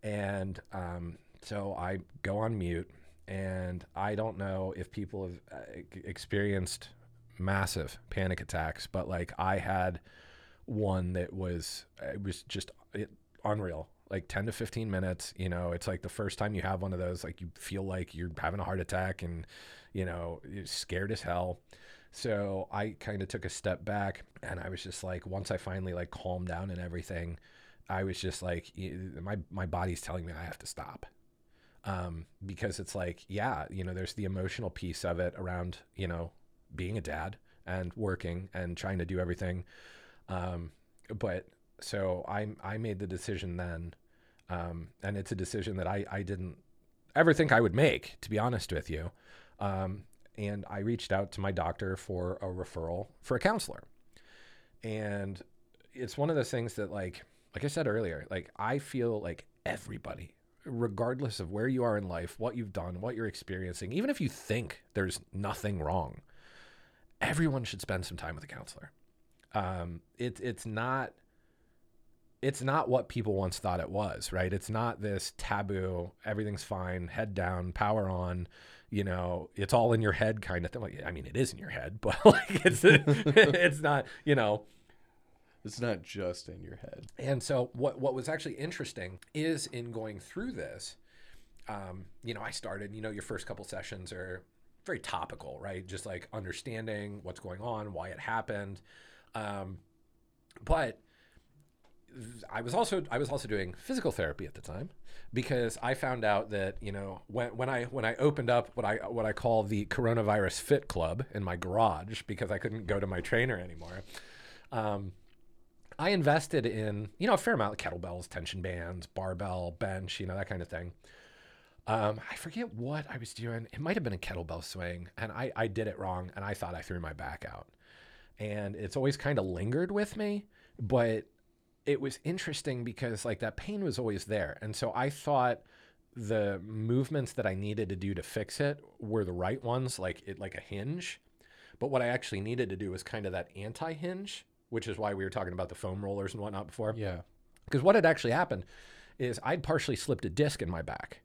And um, so I go on mute and I don't know if people have uh, experienced massive panic attacks, but like I had one that was it was just it, unreal. Like 10 to 15 minutes, you know, it's like the first time you have one of those like you feel like you're having a heart attack and you know, you're scared as hell. So I kind of took a step back and I was just like once I finally like calmed down and everything, I was just like my my body's telling me I have to stop um, because it's like, yeah, you know, there's the emotional piece of it around, you know, being a dad and working and trying to do everything. Um, but so I, I made the decision then, um, and it's a decision that I, I didn't ever think I would make, to be honest with you. Um, and I reached out to my doctor for a referral for a counselor. And it's one of those things that, like, like I said earlier, like I feel like everybody regardless of where you are in life, what you've done, what you're experiencing, even if you think there's nothing wrong, everyone should spend some time with a counselor. Um, it, it's not it's not what people once thought it was, right? It's not this taboo, everything's fine, head down, power on, you know, it's all in your head kind of thing. Like, I mean, it is in your head, but like it's it's not, you know, it's not just in your head. And so, what what was actually interesting is in going through this, um, you know, I started. You know, your first couple sessions are very topical, right? Just like understanding what's going on, why it happened. Um, but I was also I was also doing physical therapy at the time because I found out that you know when when I when I opened up what I what I call the coronavirus fit club in my garage because I couldn't go to my trainer anymore. Um, I invested in, you know, a fair amount of kettlebells, tension bands, barbell, bench, you know, that kind of thing. Um, I forget what I was doing. It might have been a kettlebell swing, and I, I did it wrong, and I thought I threw my back out. And it's always kind of lingered with me, but it was interesting because like that pain was always there. And so I thought the movements that I needed to do to fix it were the right ones, like it like a hinge. But what I actually needed to do was kind of that anti hinge which is why we were talking about the foam rollers and whatnot before. Yeah. Because what had actually happened is I'd partially slipped a disc in my back.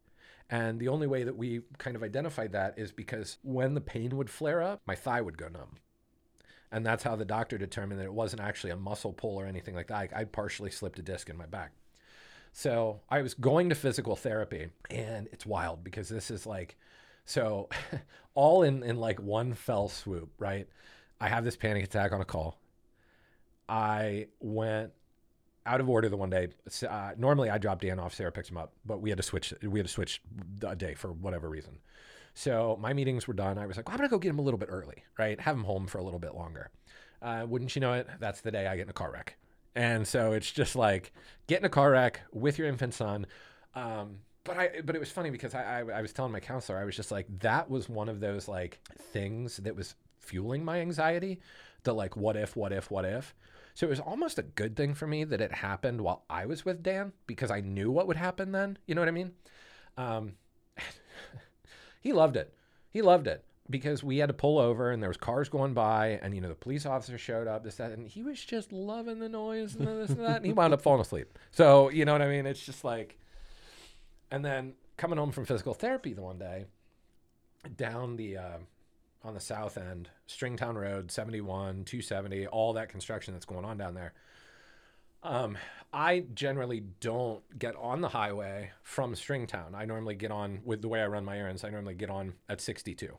And the only way that we kind of identified that is because when the pain would flare up, my thigh would go numb. And that's how the doctor determined that it wasn't actually a muscle pull or anything like that. I, would partially slipped a disc in my back. So I was going to physical therapy, and it's wild because this is like, so all in, in like one fell swoop, right? I have this panic attack on a call. I went out of order the one day. Uh, normally, I drop Dan off. Sarah picks him up, but we had to switch. We had to switch a day for whatever reason. So my meetings were done. I was like, well, I'm gonna go get him a little bit early, right? Have him home for a little bit longer. Uh, wouldn't you know it? That's the day I get in a car wreck. And so it's just like get in a car wreck with your infant son. Um, but I, but it was funny because I, I, I was telling my counselor, I was just like, that was one of those like things that was fueling my anxiety. The like, what if, what if, what if. So it was almost a good thing for me that it happened while I was with Dan because I knew what would happen then. You know what I mean? Um, he loved it. He loved it because we had to pull over and there was cars going by and you know the police officer showed up this that and he was just loving the noise and this and that and he wound up falling asleep so you know what i mean it's just like and then coming home from physical therapy the one day down the uh, on the south end, Stringtown Road, 71, 270, all that construction that's going on down there. Um, I generally don't get on the highway from Stringtown. I normally get on with the way I run my errands. I normally get on at 62.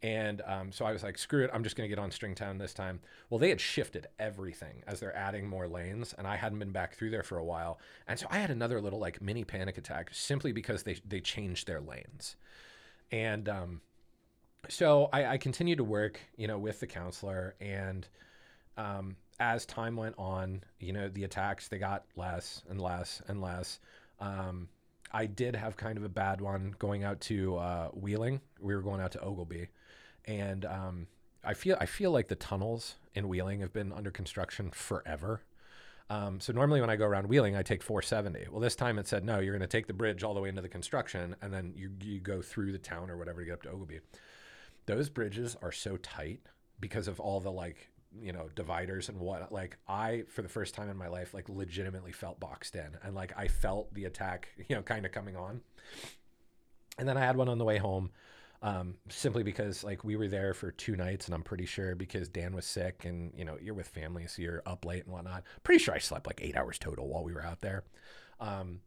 And um, so I was like, screw it, I'm just going to get on Stringtown this time. Well, they had shifted everything as they're adding more lanes, and I hadn't been back through there for a while. And so I had another little like mini panic attack simply because they, they changed their lanes. And um, so I, I continued to work, you know, with the counselor. And um, as time went on, you know, the attacks, they got less and less and less. Um, I did have kind of a bad one going out to uh, Wheeling. We were going out to Oglebay, and um, I feel I feel like the tunnels in Wheeling have been under construction forever. Um, so normally when I go around Wheeling, I take 470. Well, this time it said no, you're going to take the bridge all the way into the construction, and then you you go through the town or whatever to get up to Oglebay. Those bridges are so tight because of all the like you know dividers and what like i for the first time in my life like legitimately felt boxed in and like i felt the attack you know kind of coming on. And then i had one on the way home um, simply because like we were there for two nights and i'm pretty sure because dan was sick and you know you're with family so you're up late and whatnot. Pretty sure i slept like eight hours total while we were out there. Um,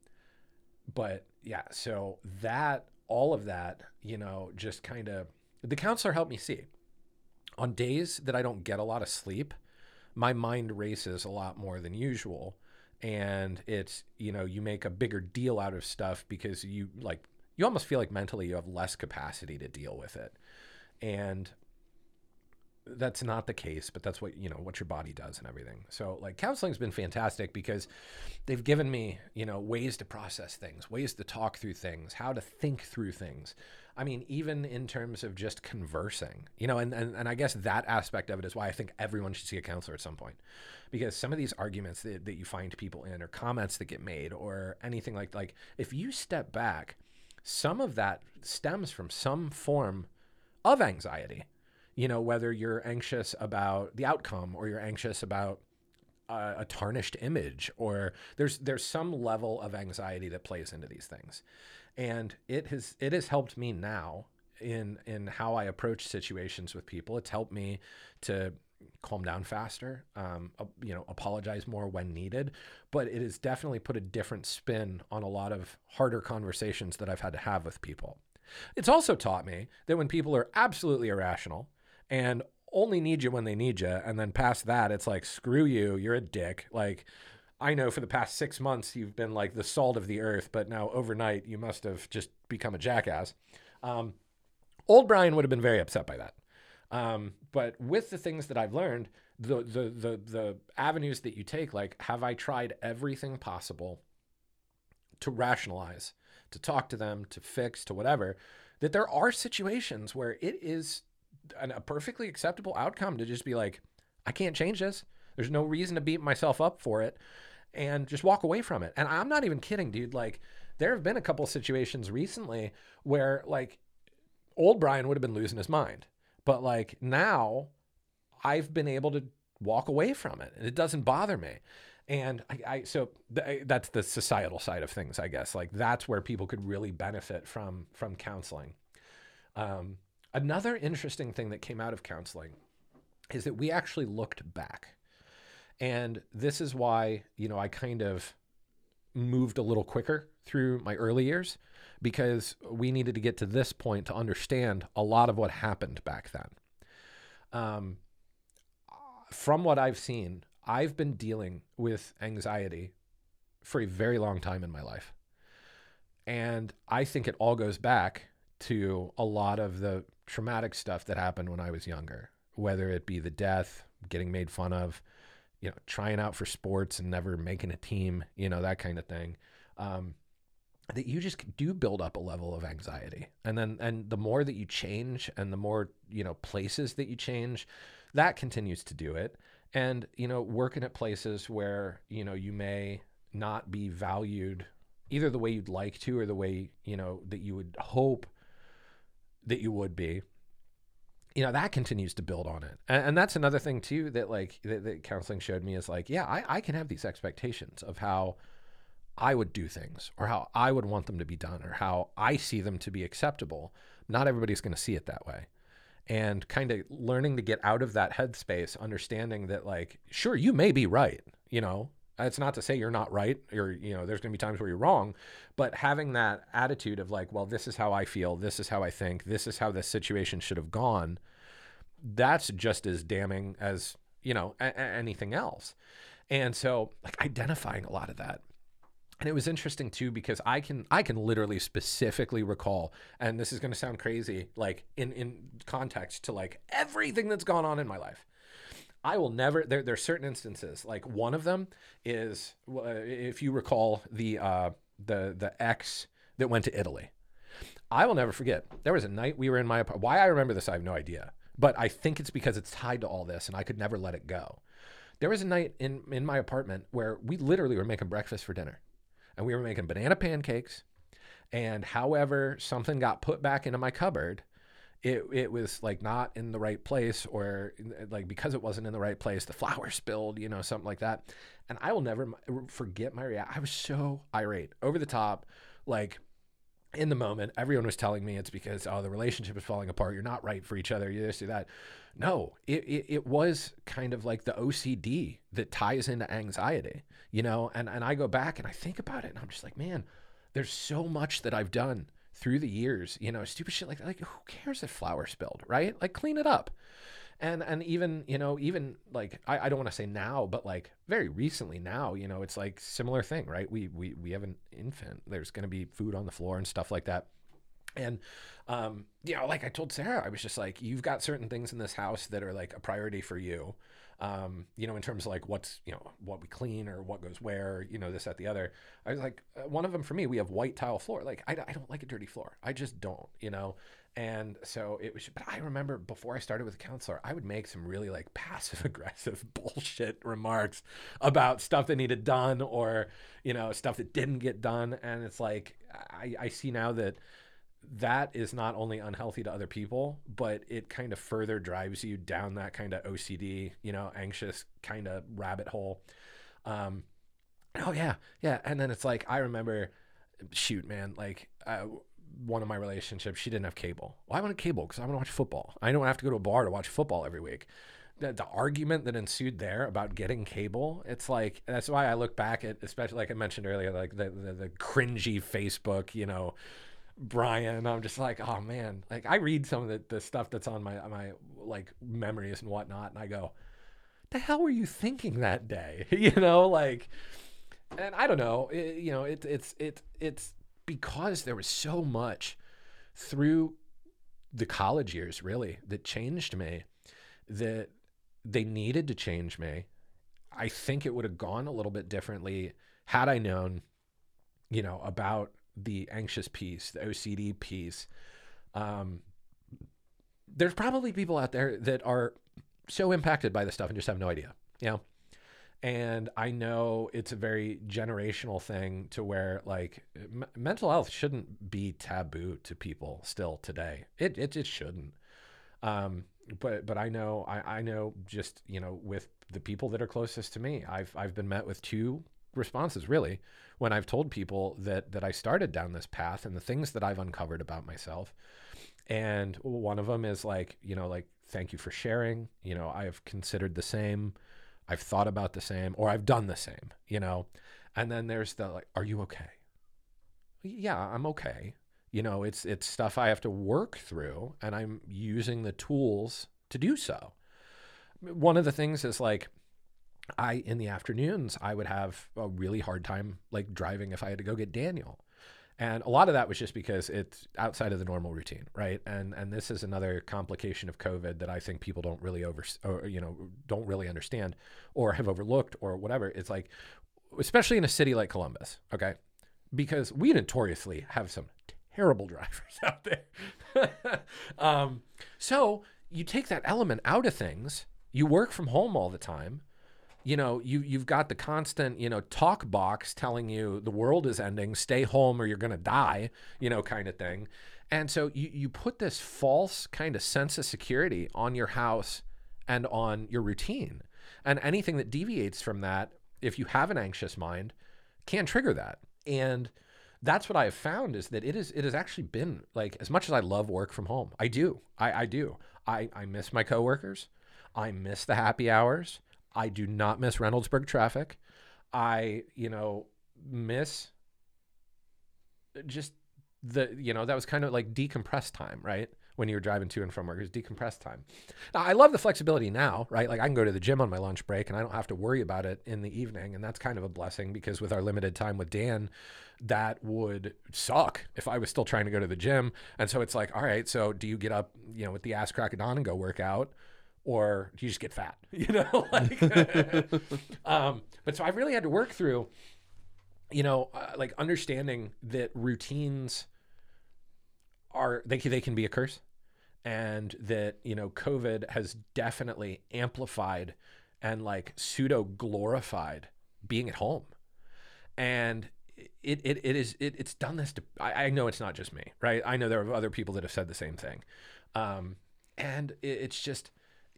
but yeah so that all of that you know just kind of the counselor helped me see on days that I don't get a lot of sleep, my mind races a lot more than usual. And it's, you know, you make a bigger deal out of stuff because you like, you almost feel like mentally you have less capacity to deal with it. And that's not the case, but that's what, you know, what your body does and everything. So, like, counseling's been fantastic because they've given me, you know, ways to process things, ways to talk through things, how to think through things. I mean, even in terms of just conversing, you know, and, and, and I guess that aspect of it is why I think everyone should see a counselor at some point. Because some of these arguments that, that you find people in or comments that get made or anything like like if you step back, some of that stems from some form of anxiety. You know, whether you're anxious about the outcome or you're anxious about a, a tarnished image or there's there's some level of anxiety that plays into these things and it has it has helped me now in in how I approach situations with people. It's helped me to calm down faster, um, you know, apologize more when needed. But it has definitely put a different spin on a lot of harder conversations that I've had to have with people. It's also taught me that when people are absolutely irrational and only need you when they need you, and then past that, it's like, screw you, you're a dick. Like, I know for the past six months you've been like the salt of the earth, but now overnight you must have just become a jackass. Um, old Brian would have been very upset by that. Um, but with the things that I've learned, the, the the the avenues that you take, like have I tried everything possible to rationalize, to talk to them, to fix, to whatever, that there are situations where it is an, a perfectly acceptable outcome to just be like, I can't change this. There's no reason to beat myself up for it and just walk away from it. And I'm not even kidding, dude. Like, there have been a couple situations recently where, like, old Brian would have been losing his mind. But, like, now I've been able to walk away from it and it doesn't bother me. And I, I so th- that's the societal side of things, I guess. Like, that's where people could really benefit from from counseling. Um, another interesting thing that came out of counseling is that we actually looked back and this is why, you know, I kind of moved a little quicker through my early years because we needed to get to this point to understand a lot of what happened back then. Um, from what I've seen, I've been dealing with anxiety for a very long time in my life. And I think it all goes back to a lot of the traumatic stuff that happened when I was younger, whether it be the death, getting made fun of, you know, trying out for sports and never making a team, you know, that kind of thing. Um, that you just do build up a level of anxiety. And then, and the more that you change and the more, you know, places that you change, that continues to do it. And, you know, working at places where, you know, you may not be valued either the way you'd like to or the way, you know, that you would hope that you would be you know that continues to build on it. And, and that's another thing too that like that, that, counseling showed me is like yeah I, I can have these expectations of how i would do things or how i would want them to be done or how i see them to be acceptable. Not everybody's going to see it that way. And kind of learning to get out of that headspace understanding that like sure you may be right you know It's not to say you're not right or, you know, there's going to be times where you're wrong, but having that attitude of like, well, this is how I feel, this is how I think, this is how this situation should have gone, that's just as damning as, you know, a- anything else. And so, like, identifying a lot of that and it was interesting too because I can I can literally specifically recall, and this is going to sound crazy, like in in context to like everything that's gone on in my life. I will never. There there are certain instances. Like one of them is if you recall the uh, the the ex that went to Italy. I will never forget. There was a night we were in my apartment. Why I remember this, I have no idea. But I think it's because it's tied to all this, and I could never let it go. There was a night in in my apartment where we literally were making breakfast for dinner and we were making banana pancakes. And however, something got put back into my cupboard, it, it was like not in the right place, or uh, like because it wasn't in the right place, the flour spilled, you know, something like that. And I will never forget my reaction. I was so irate, over the top, like in the moment, everyone was telling me it's because oh the relationship is falling apart. You're not right for each other. You this, you that. No, it, it it was kind of like the OCD that ties into anxiety, you know. And and I go back and I think about it, and I'm just like, man, there's so much that I've done through the years, you know, stupid shit like that. Like who cares if flour spilled, right? Like clean it up and and even you know even like I, I don't want to say now but like very recently now you know it's like similar thing right we we, we have an infant there's going to be food on the floor and stuff like that and um you know like i told sarah i was just like you've got certain things in this house that are like a priority for you um, you know, in terms of like what's, you know, what we clean or what goes where, you know, this, that, the other. I was like, uh, one of them for me, we have white tile floor. Like, I, I don't like a dirty floor. I just don't, you know. And so it was, but I remember before I started with a counselor, I would make some really like passive aggressive bullshit remarks about stuff that needed done or, you know, stuff that didn't get done. And it's like, I, I see now that that is not only unhealthy to other people, but it kind of further drives you down that kind of OCD, you know, anxious kind of rabbit hole. Um, oh yeah, yeah. And then it's like, I remember, shoot, man, like, uh, one of my relationships, she didn't have cable. Well, I wanted cable because I want to watch football. I don't have to go to a bar to watch football every week. The, the argument that ensued there about getting cable, it's like that's why I look back at, especially like I mentioned earlier, like the the, the cringy Facebook, you know, Brian. I'm just like, oh man, like I read some of the, the stuff that's on my my like memories and whatnot, and I go, the hell were you thinking that day? you know, like, and I don't know, it, you know, it, it's it's it's because there was so much through the college years really that changed me that they needed to change me i think it would have gone a little bit differently had i known you know about the anxious piece the ocd piece um, there's probably people out there that are so impacted by this stuff and just have no idea you know and I know it's a very generational thing to where like m- mental health shouldn't be taboo to people still today. It it just shouldn't. Um, but but I know I, I know just you know with the people that are closest to me, I've I've been met with two responses really when I've told people that that I started down this path and the things that I've uncovered about myself. And one of them is like you know like thank you for sharing. You know I've considered the same. I've thought about the same or I've done the same, you know. And then there's the like, are you okay? Yeah, I'm okay. You know, it's it's stuff I have to work through and I'm using the tools to do so. One of the things is like I in the afternoons I would have a really hard time like driving if I had to go get Daniel. And a lot of that was just because it's outside of the normal routine, right? And and this is another complication of COVID that I think people don't really over, or, you know, don't really understand or have overlooked or whatever. It's like, especially in a city like Columbus, okay, because we notoriously have some terrible drivers out there. um, so you take that element out of things. You work from home all the time you know you you've got the constant you know talk box telling you the world is ending stay home or you're going to die you know kind of thing. And so you you put this false kind of sense of security on your house and on your routine. And anything that deviates from that if you have an anxious mind can trigger that. And that's what I have found is that it is it has actually been like as much as I love work from home I do I I do. I I miss my coworkers. I miss the happy hours I do not miss Reynoldsburg traffic. I, you know, miss just the, you know, that was kind of like decompressed time, right? When you were driving to and from work, it was decompressed time. Now, I love the flexibility now, right? Like I can go to the gym on my lunch break and I don't have to worry about it in the evening. And that's kind of a blessing because with our limited time with Dan, that would suck if I was still trying to go to the gym. And so it's like, all right, so do you get up, you know, with the ass crack of dawn and go work out? Or do you just get fat? You know, like, um, but so I really had to work through, you know, uh, like understanding that routines are they can, they can be a curse, and that you know COVID has definitely amplified and like pseudo glorified being at home, and it it, it is it, it's done this to I, I know it's not just me right? I know there are other people that have said the same thing, um, and it, it's just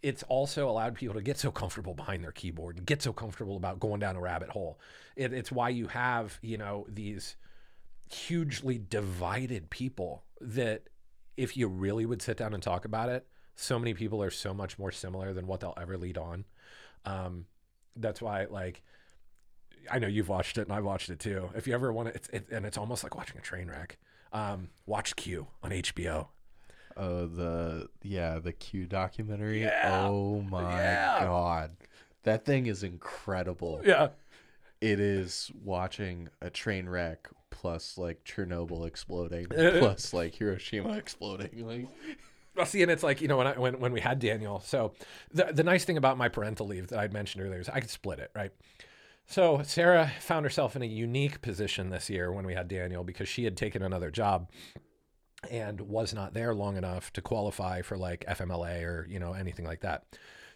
it's also allowed people to get so comfortable behind their keyboard get so comfortable about going down a rabbit hole. It, it's why you have, you know, these hugely divided people that if you really would sit down and talk about it, so many people are so much more similar than what they'll ever lead on. Um, that's why, like, I know you've watched it and I've watched it too. If you ever want to, it's, it, and it's almost like watching a train wreck. Um, watch Q on HBO. Oh, the yeah, the Q documentary. Yeah. Oh my Yeah. god, that thing is incredible. Yeah. It is watching a train wreck plus like Chernobyl exploding plus like Hiroshima exploding. Like, Well, see, and it's like you know when I when when we had Daniel. So the the nice thing about my parental leave that I'd mentioned earlier is I could split it, right? So Sarah found herself in a unique position this year when we had Daniel because she had taken another job and was not there long enough to qualify for like FMLA or you know anything like that.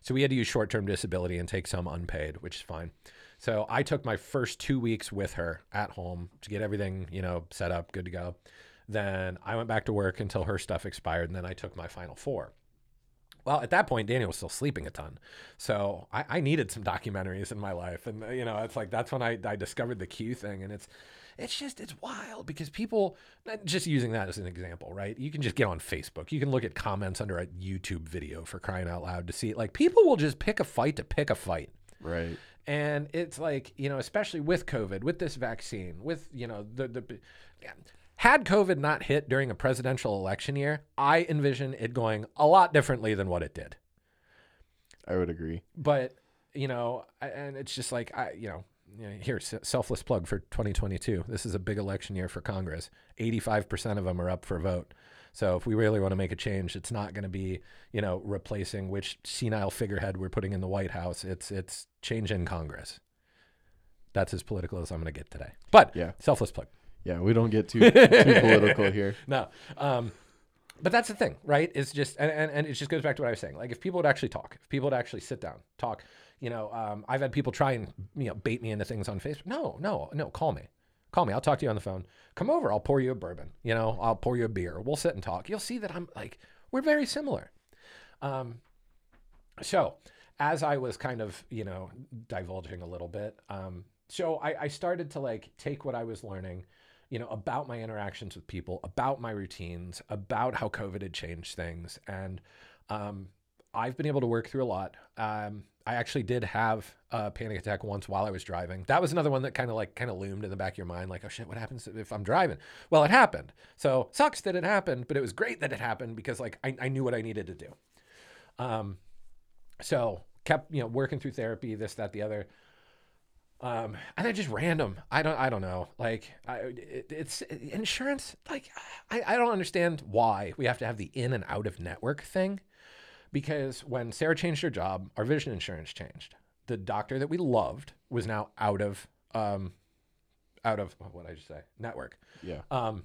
So we had to use short-term disability and take some unpaid, which is fine. So I took my first 2 weeks with her at home to get everything, you know, set up, good to go. Then I went back to work until her stuff expired and then I took my final 4. Well, at that point, Daniel was still sleeping a ton. So I, I needed some documentaries in my life. And, you know, it's like that's when I, I discovered the Q thing. And it's, it's just, it's wild because people, just using that as an example, right? You can just get on Facebook. You can look at comments under a YouTube video for crying out loud to see it. Like people will just pick a fight to pick a fight. right. And it's like, you know, especially with COVID, with this vaccine, with, you know, the, the, had COVID not hit during a presidential election year, I envision it going a lot differently than what it did. I would agree. But, you know, and it's just like, I, you know, you know, here, selfless plug for 2022. This is a big election year for Congress. 85% of them are up for vote. So if we really want to make a change, it's not going to be, you know, replacing which senile figurehead we're putting in the White House. It's it's change in Congress. That's as political as I'm going to get today. But Yeah. selfless plug. Yeah, we don't get too too political here. No. Um, but that's the thing, right? It's just, and, and, and it just goes back to what I was saying. Like, if people would actually talk, if people would actually sit down, talk, you know, um, I've had people try and, you know, bait me into things on Facebook. No, no, no, call me. Call me. I'll talk to you on the phone. Come over. I'll pour you a bourbon. You know, I'll pour you a beer. We'll sit and talk. You'll see that I'm like, we're very similar. Um, so as I was kind of, you know, divulging a little bit, um, so I, I started to like take what I was learning, you know, about my interactions with people, about my routines, about how COVID had changed things. And um, I've been able to work through a lot. Um, I actually did have a panic attack once while I was driving. That was another one that kind of like kind of loomed in the back of your mind, like, oh shit, what happens if I'm driving? Well, it happened. So sucks that it happened, but it was great that it happened because like I, I knew what I needed to do. Um, so kept you know working through therapy, this, that, the other. Um, and then just random. I don't. I don't know. Like, I, it, it's insurance. Like, I, I don't understand why we have to have the in and out of network thing. Because when Sarah changed her job, our vision insurance changed. The doctor that we loved was now out of, um, out of what did I just say? Network. Yeah. Um,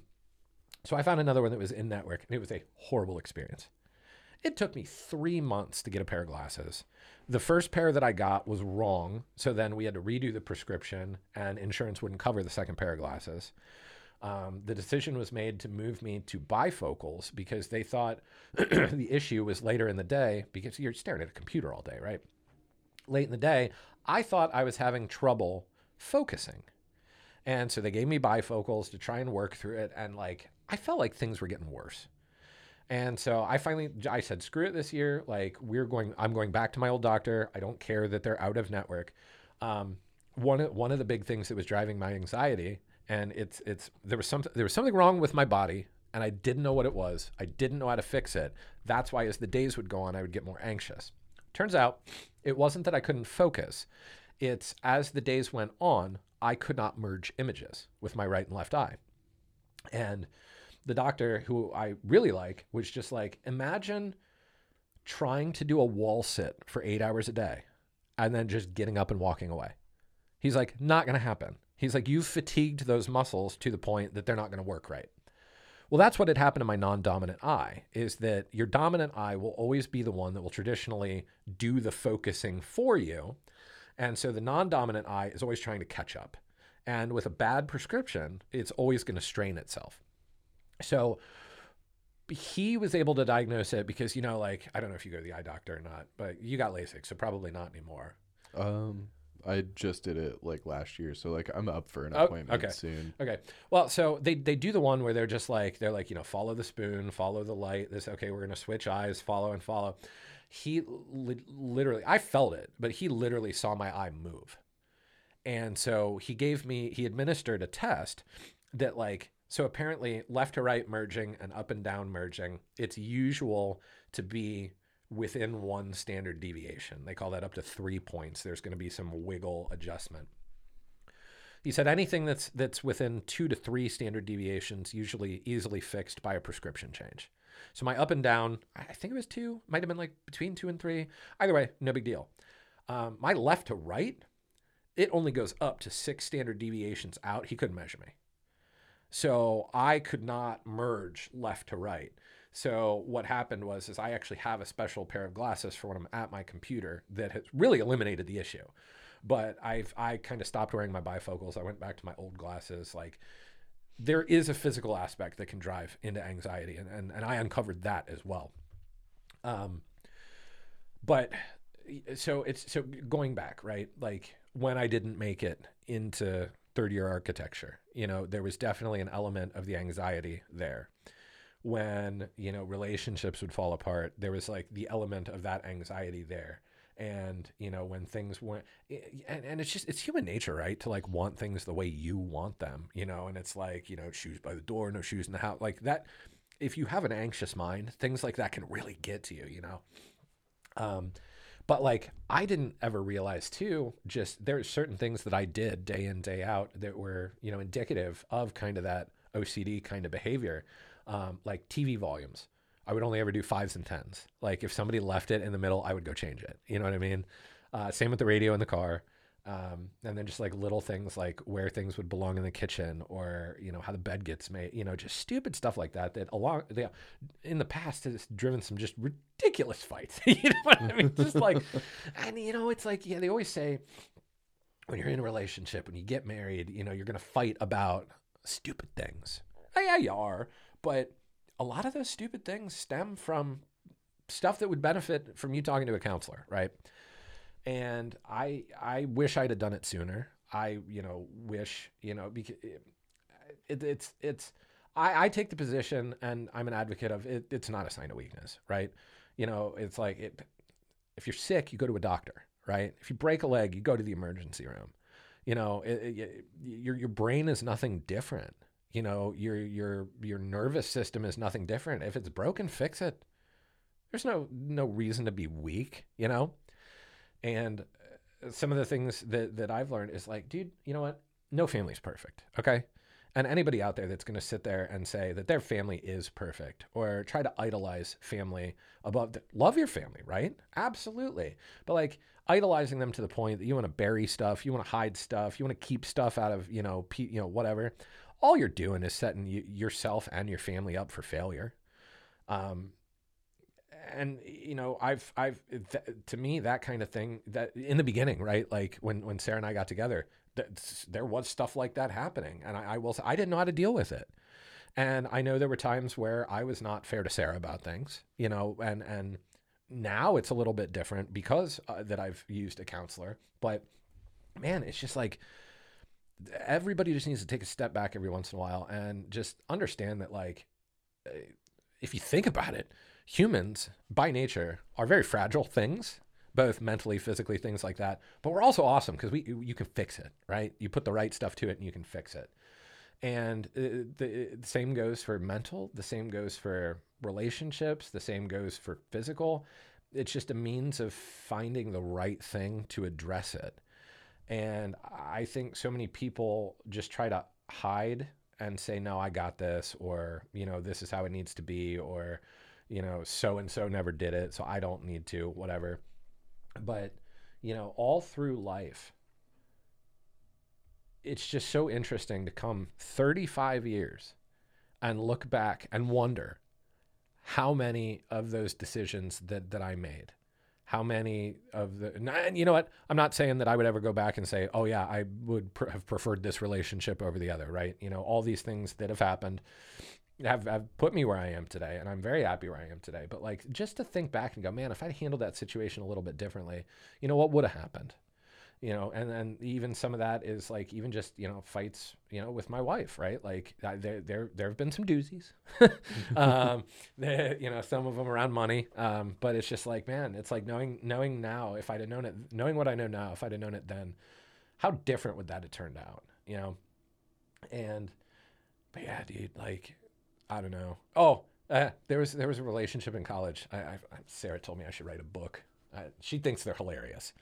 so I found another one that was in network, and it was a horrible experience. It took me three months to get a pair of glasses. The first pair that I got was wrong, so then we had to redo the prescription, and insurance wouldn't cover the second pair of glasses. Um, the decision was made to move me to bifocals because they thought the issue was later in the day because you're staring at a computer all day, right? Late in the day, I thought I was having trouble focusing. And so they gave me bifocals to try and work through it. And like, I felt like things were getting worse. And so I finally, I said, screw it this year. Like, we're going, I'm going back to my old doctor. I don't care that they're out of network. Um, one one of the big things that was driving my anxiety, and it's it's there was something there was something wrong with my body, and I didn't know what it was. I didn't know how to fix it. That's why as the days would go on, I would get more anxious. Turns out, it wasn't that I couldn't focus. It's as the days went on, I could not merge images with my right and left eye. And the doctor, who I really like, was just like, imagine trying to do a wall sit for eight hours a day and then just getting up and walking away. He's like, not going to happen. He's like, you've fatigued those muscles to the point that they're not going to work right. Well, that's what had happened to my non-dominant eye is that your dominant eye will always be the one that will traditionally do the focusing for you. And so the non-dominant eye is always trying to catch up. And with a bad prescription, it's always going to strain itself. So he was able to diagnose it because, you know, like, I don't know if you go to the eye doctor or not, but you got LASIK, so probably not anymore. Um, I just did it like last year, so like I'm up for an Oh, appointment okay. soon. Okay. Well, so they they do the one where they're just like they're like you know follow the spoon, follow the light. This okay, we're gonna switch eyes, follow and follow. He li- literally, I felt it, but he literally saw my eye move, and so he gave me he administered a test that like so apparently left to right merging and up and down merging. It's usual to be within one standard deviation. They call that up to three points. There's going to be some wiggle adjustment. He said anything that's that's within two to three standard deviations, usually easily fixed by a prescription change. So my up and down, I think it was two, might have been like between two and three. Either way, no big deal. Um, my left to right, it only goes up to six standard deviations out. He couldn't measure me. So I could not merge left to right. So what happened was is I actually have a special pair of glasses for when I'm at my computer that has really eliminated the issue. But I've I kind of stopped wearing my bifocals. I went back to my old glasses. Like there is a physical aspect that can drive into anxiety and, and, and I uncovered that as well. Um but so it's so going back, right? Like when I didn't make it into third year architecture, you know, there was definitely an element of the anxiety there. When, you know, relationships would fall apart, there was like the element of that anxiety there. And, you know, when things went, and, and it's just, it's human nature, right? To like want things the way you want them, you know, and it's like, you know, shoes by the door, no shoes in the house. Like that, if you have an anxious mind, things like that can really get to you, you know? Um, but like I didn't ever realize too, just there's certain things that I did day in, day out that were, you know, indicative of kind of that OCD kind of behavior. Um, like TV volumes. I would only ever do fives and tens. Like if somebody left it in the middle, I would go change it. You know what I mean? Uh, same with the radio in the car. Um, and then just like little things like where things would belong in the kitchen or, you know, how the bed gets made, you know, just stupid stuff like that, that along they, in the past has driven some just ridiculous fights. you know what I mean? Just like, and you know, it's like, yeah, they always say when you're in a relationship, when you get married, you know, you're to fight about stupid things. Oh, yeah, you are. But a lot of those stupid things stem from stuff that would benefit from you talking to a counselor, right? And I I wish I'd have done it sooner. I you know wish you know because it, it's it's I, I take the position and I'm an advocate of it. It's not a sign of weakness, right? You know, it's like it, if you're sick, you go to a doctor, right? If you break a leg, you go to the emergency room. You know, it, it, your your brain is nothing different. You know, your your your nervous system is nothing different. If it's broken, fix it. There's no no reason to be weak. You know, and uh, some of the things that that I've learned is like, dude, you know what? No family's perfect. Okay. And anybody out there that's going to sit there and say that their family is perfect or try to idolize family above, the, love your family, right? Absolutely. But like idolizing them to the point that you want to bury stuff, you want to hide stuff, you want to keep stuff out of, you know, pe- you know, whatever. All you're doing is setting yourself and your family up for failure. Um, and you know i've i've th- to me that kind of thing that in the beginning right? Like when when sarah and i got together th- there was stuff like that happening. And I, I will say i didn't know how to deal with it. And i know there were times where i was not fair to sarah about things you know and and now it's a little bit different because uh, that i've used a counselor. But man it's just like everybody just needs to take a step back every once in a while and just understand that like if you think about it humans by nature are very fragile things both mentally, physically, things like that. But we're also awesome because we you can fix it, right? You put the right stuff to it and you can fix it. And uh, the, the same goes for mental. The same goes for relationships. The same goes for physical. It's just a means of finding the right thing to address it. And I think so many people just try to hide and say, no, I got this, or, you know, this is how it needs to be, or, you know, so and so never did it, so I don't need to, whatever. But, you know, all through life, it's just so interesting to come 35 years and look back and wonder how many of those decisions that, that I made how many of the and you know what? I'm not saying that i would ever go back and say oh yeah i would pr- have preferred this relationship over the other right? You know all these things that have happened have, have put me where i am today and i'm very happy where i am today. But like just to think back and go man if i'd handled that situation a little bit differently you know what would have happened you know and then even some of that is like even just you know fights you know with my wife right? Like there there there have been some doozies. Um there, you know some of them around money. Um but it's just like man it's like knowing knowing now if i'd have known it knowing what i know now if i'd have known it then how different would that have turned out you know? And but yeah dude like i don't know. Oh uh, there was there was a relationship in college. I, I sarah told me i should write a book. She thinks they're hilarious.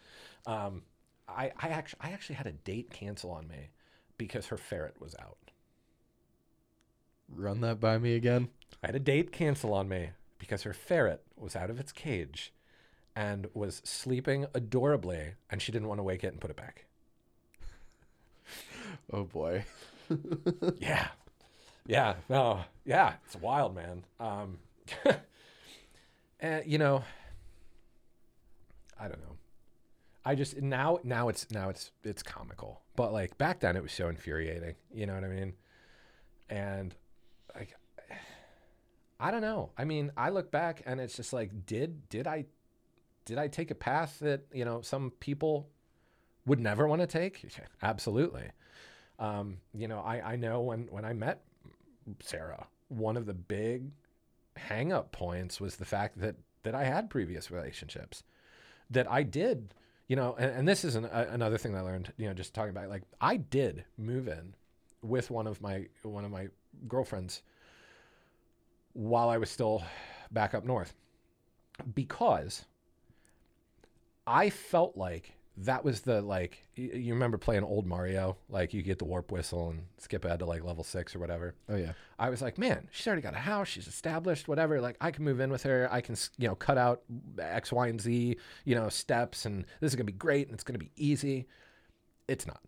Um, I, I actually I actually had a date cancel on me because her ferret was out. Run that by me again. I had a date cancel on me because her ferret was out of its cage and was sleeping adorably and she didn't want to wake it and put it back. Oh boy. yeah. Yeah. No. Yeah. It's wild, man. Um, and, you know, I don't know. I just now now it's now it's it's comical, but like back then it was so infuriating. You know what I mean? And like I don't know. I mean, I look back and it's just like did did I did I take a path that, you know, some people would never want to take? Absolutely. Um, you know, I I know when when I met Sarah, one of the big hang up points was the fact that that I had previous relationships that I did you know, and, and this is an, uh, another thing I learned, you know, just talking about like I did move in with one of my one of my girlfriends while I was still back up north because I felt like that was the like you remember playing old Mario like you get the warp whistle and skip ahead to like level 6 or whatever. Oh yeah. I was like, man, she's already got a house, she's established, whatever. Like I can move in with her. I can, you know, cut out X, Y, and Z, you know, steps, and this is gonna be great, and it's gonna be easy. It's not.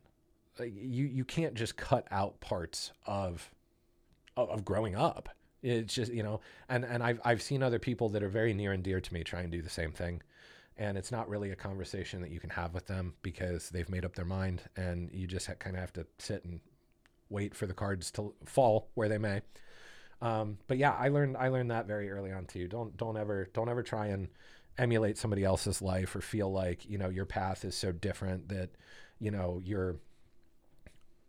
Like, you you can't just cut out parts of of, of growing up. It's just you know, and and I've I've seen other people that are very near and dear to me try and do the same thing and it's not really a conversation that you can have with them because they've made up their mind and you just ha- kind of have to sit and wait for the cards to fall where they may. Um, but yeah i learned i learned that very early on too. Don't don't ever don't ever try and emulate somebody else's life or feel like you know your path is so different that you know you're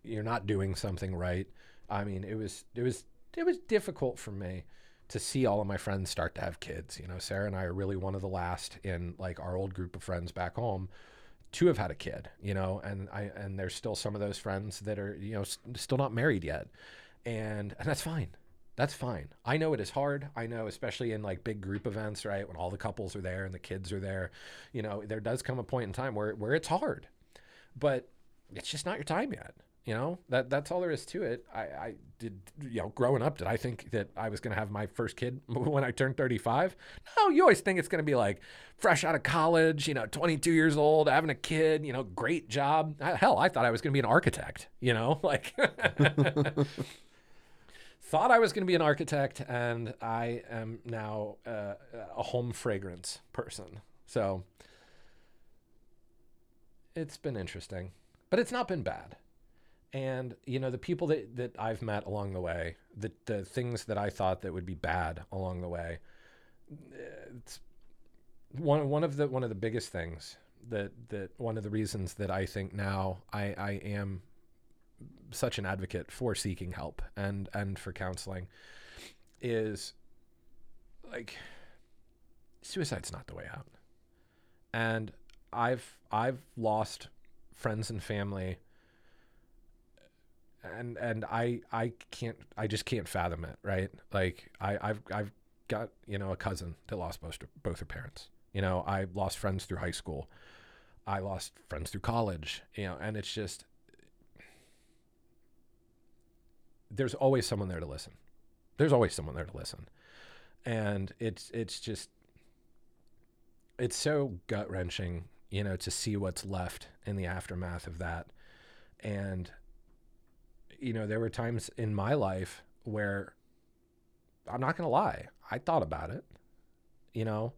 you're not doing something right. I mean it was it was it was difficult for me to see all of my friends start to have kids. You know, Sarah and I are really one of the last in like our old group of friends back home to have had a kid, you know, and I and there's still some of those friends that are, you know, still not married yet. And and that's fine. That's fine. I know it is hard. I know especially in like big group events, right? When all the couples are there and the kids are there, you know, there does come a point in time where where it's hard. But it's just not your time yet. You know that that's all there is to it. I, I did you know growing up did I think that I was going to have my first kid when I turned 35? No, you always think it's going to be like fresh out of college, you know, 22 years old, having a kid, you know, great job. Hell, I thought I was going to be an architect, you know, like thought I was going to be an architect and I am now uh, a home fragrance person. So it's been interesting, but it's not been bad and you know the people that, that i've met along the way the, the things that i thought that would be bad along the way it's one, one of the one of the biggest things that that one of the reasons that i think now i i am such an advocate for seeking help and and for counseling is like suicide's not the way out. And I've I've lost friends and family and and I I can't I just can't fathom it, right? Like I I've I've got, you know, a cousin that lost both both her parents. You know, I lost friends through high school. I lost friends through college, you know, and it's just there's always someone there to listen. There's always someone there to listen. And it's it's just it's so gut wrenching, you know, to see what's left in the aftermath of that. And you know, there were times in my life where I'm not going to lie, I thought about it. You know,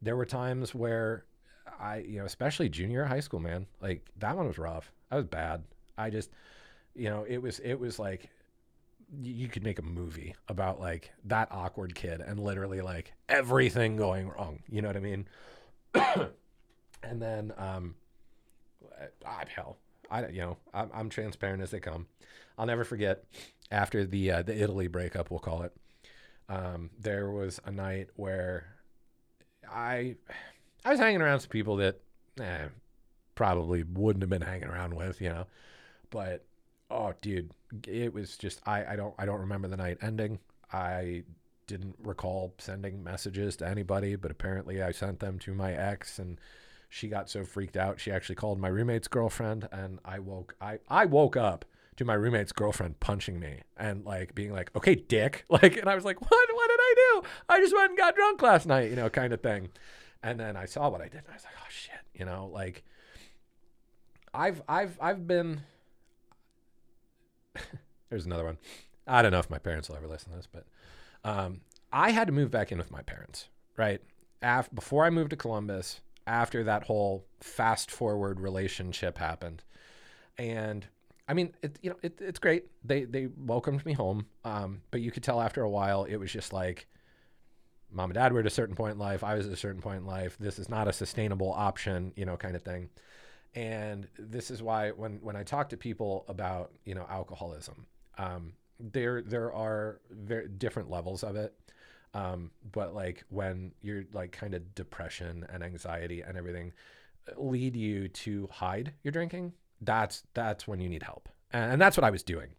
there were times where I, you know, especially junior high school, man, like that one was rough. I was bad. I just, you know, it was, it was like, you could make a movie about like that awkward kid and literally like everything going wrong. You know what I mean? and then, um, I, hell, I, you know, I'm, I'm transparent as they come. I'll never forget after the uh, the Italy breakup, we'll call it. Um, there was a night where I I was hanging around some people that eh, probably wouldn't have been hanging around with, you know. But oh, dude, it was just I I don't I don't remember the night ending. I didn't recall sending messages to anybody, but apparently I sent them to my ex and she got so freaked out she actually called my roommate's girlfriend and I woke I I woke up to my roommate's girlfriend punching me and like being like, "Okay, dick," like, and I was like, "What? What did I do? I just went and got drunk last night," you know, kind of thing. And then I saw what I did, and I was like, "Oh shit," you know, like, I've I've I've been. There's another one. I don't know if my parents will ever listen to this, but um, I had to move back in with my parents, right? After, before I moved to Columbus, after that whole fast forward relationship happened, and I mean, it, you know, it, it's great. They they welcomed me home, um, but you could tell after a while it was just like, mom and dad were at a certain point in life. I was at a certain point in life. This is not a sustainable option, you know, kind of thing. And this is why when when I talk to people about you know alcoholism, um, there there are very different levels of it. Um, but like when you're like kind of depression and anxiety and everything lead you to hide your drinking that's that's when you need help. And, and that's what i was doing.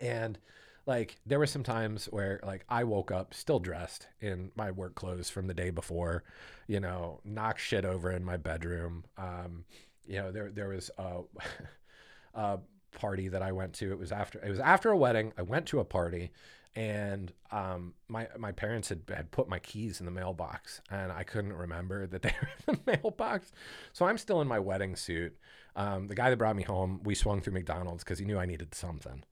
And like there were some times where like i woke up still dressed in my work clothes from the day before you know knock shit over in my bedroom. Um you know there there was a, a party that i went to. It was after it was after a wedding. I went to a party and um, my my parents had, had put my keys in the mailbox, and I couldn't remember that they were in the mailbox. So I'm still in my wedding suit, um, the guy that brought me home, we swung through McDonald's because he knew I needed something.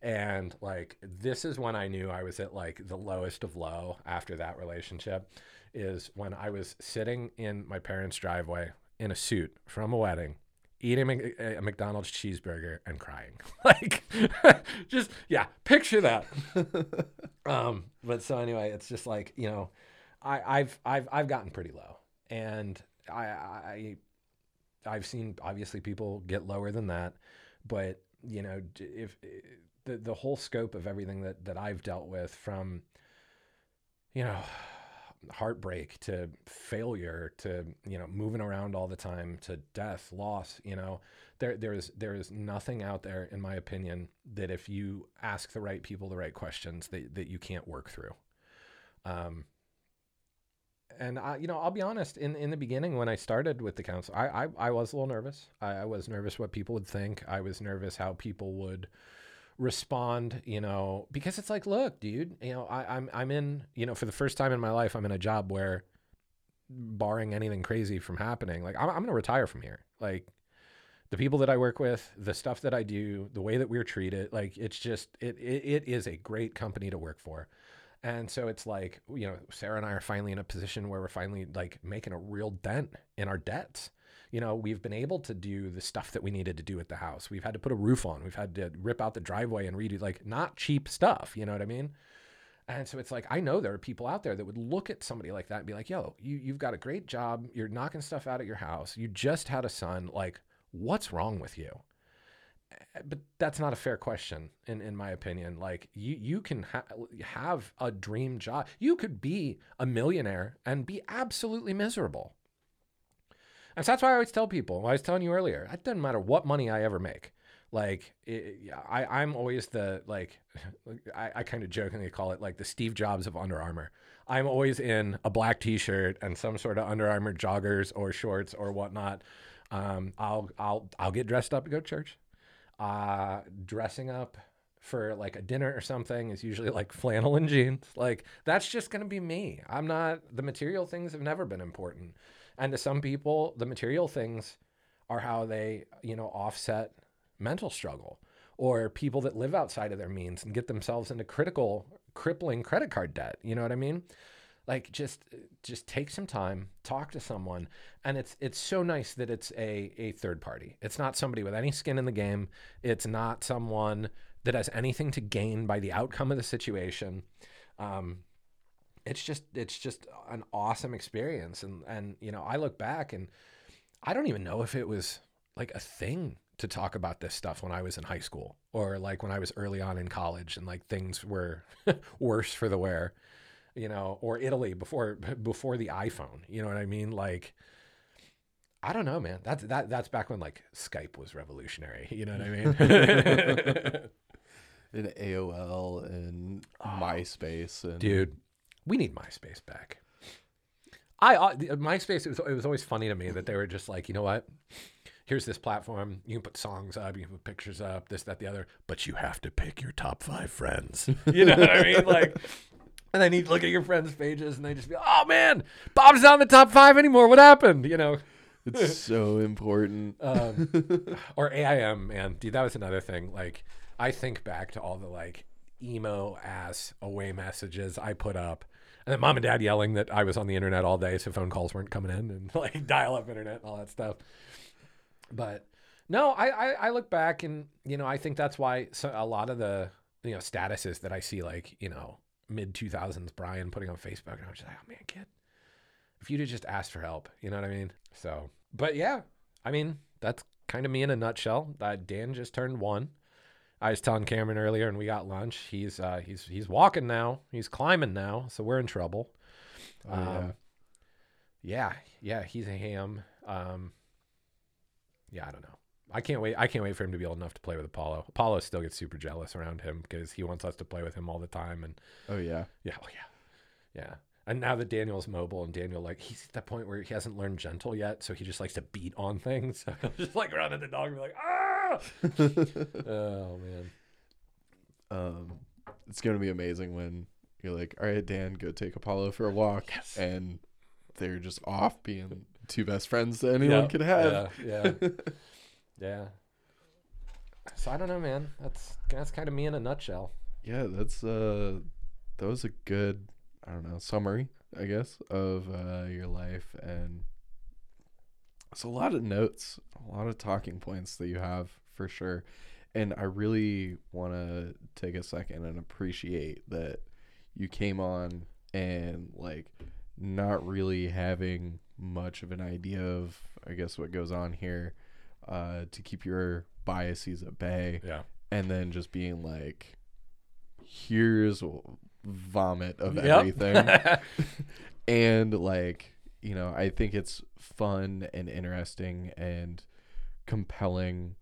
And like, this is when I knew I was at like the lowest of low after that relationship is when I was sitting in my parents' driveway in a suit from a wedding, eating a McDonald's cheeseburger and crying. like, just, yeah, picture that. um, but so anyway, it's just like, you know, I, I've, I've, I've gotten pretty low and I, I, I've seen obviously people get lower than that, but you know, if the the whole scope of everything that that I've dealt with from you know, heartbreak to failure to you know moving around all the time to death loss you know there there's there's nothing out there in my opinion that if you ask the right people the right questions that, that you can't work through um and I, you know, I'll be honest. In in the beginning, when I started with the council, I I, I was a little nervous. I, I, was nervous what people would think. I was nervous how people would respond. You know, because it's like, look, dude, you know, I, I'm I'm in, you know, for the first time in my life, I'm in a job where, barring anything crazy from happening, like I'm I'm gonna retire from here. Like, the people that I work with, the stuff that I do, the way that we're treated, like it's just it it, it is a great company to work for. And so it's like, you know, Sarah and I are finally in a position where we're finally like making a real dent in our debts. You know, we've been able to do the stuff that we needed to do at the house. We've had to put a roof on. We've had to rip out the driveway and redo like not cheap stuff. You know what I mean? And so it's like I know there are people out there that would look at somebody like that and be like, "Yo, you you've got a great job. You're knocking stuff out at your house. You just had a son. Like, what's wrong with you?" Eh, but that's not a fair question in, in my opinion like you you can ha- have a dream job you could be a millionaire and be absolutely miserable And so that's why I always tell people. I was telling you earlier, it doesn't matter what money I ever make. Like it, I, I'm always the like, I, I kind of jokingly call it like the Steve Jobs of Under Armour. I'm always in a black T-shirt and some sort of Under Armour joggers or shorts or whatnot. Um, I'll I'll I'll get dressed up to go to church. Uh, dressing up for like a dinner or something is usually like flannel and jeans. Like that's just gonna be me. I'm not the material things have never been important. And to some people, the material things are how they, you know, offset mental struggle or people that live outside of their means and get themselves into critical crippling credit card debt. You know what I mean? Like just just take some time, talk to someone, and it's it's so nice that it's a a third party. It's not somebody with any skin in the game. It's not someone that has anything to gain by the outcome of the situation. Um, it's just it's just an awesome experience, and and you know I look back and I don't even know if it was like a thing to talk about this stuff when I was in high school or like when I was early on in college and like things were worse for the wear, you know, or Italy before before the iPhone. You know what I mean? Like I don't know, man. That's that that's back when like Skype was revolutionary. You know what I mean? And AOL and oh, MySpace and Dude, we need MySpace back. I uh, MySpace it was it was always funny to me that they were just like, you know what? Here's this platform. You can put songs up, you can put pictures up, this, that, the other, but you have to pick your top five friends. You know what I mean? Like, and then you look at your friends' pages and they just be, oh man, Bob's not in the top five anymore. What happened? You know? it's so important. Um, or AIM, man, dude, that was another thing. Like, I think back to all the like emo ass away messages I put up, and then mom and dad yelling that I was on the internet all day, so phone calls weren't coming in, and like dial up internet and all that stuff. But no, I, I I look back and you know I think that's why so, a lot of the you know statuses that I see like you know mid two thousands Brian putting on Facebook, and I'm just like, oh man, kid, if you'd have just asked for help, you know what I mean? So, but yeah, I mean, that's kind of me in a nutshell. Uh, Dan just turned one. I was telling Cameron earlier, and we got lunch. He's uh, he's he's walking now. He's climbing now, so we're in trouble. Oh, yeah. Um, yeah, yeah, he's a ham. Um, yeah, I don't know. I can't wait. I can't wait for him to be old enough to play with Apollo. Apollo still gets super jealous around him because he wants us to play with him all the time, and Oh yeah. yeah, oh yeah, yeah. And now that Daniel's mobile and Daniel like he's at that point where he hasn't learned gentle yet, so he just likes to beat on things. So he'll just like run at the dog and be like, ah! oh man. Um, it's gonna be amazing when you're like, all right, Dan, go take Apollo for a walk, Yes. and they're just off being two best friends that anyone Yeah, could have. Yeah, yeah, yeah. So I don't know, man. That's that's kind of me in a nutshell. Yeah, that's uh, that was a good, I don't know, summary, I guess, of uh, your life, and it's a lot of notes, a lot of talking points that you have for sure, and I really want to take a second and appreciate that you came on and like not really having much of an idea of, I guess, what goes on here, uh, to keep your biases at bay Yeah. and then just being like here's vomit of Yep. everything and like you know i think it's fun and interesting and compelling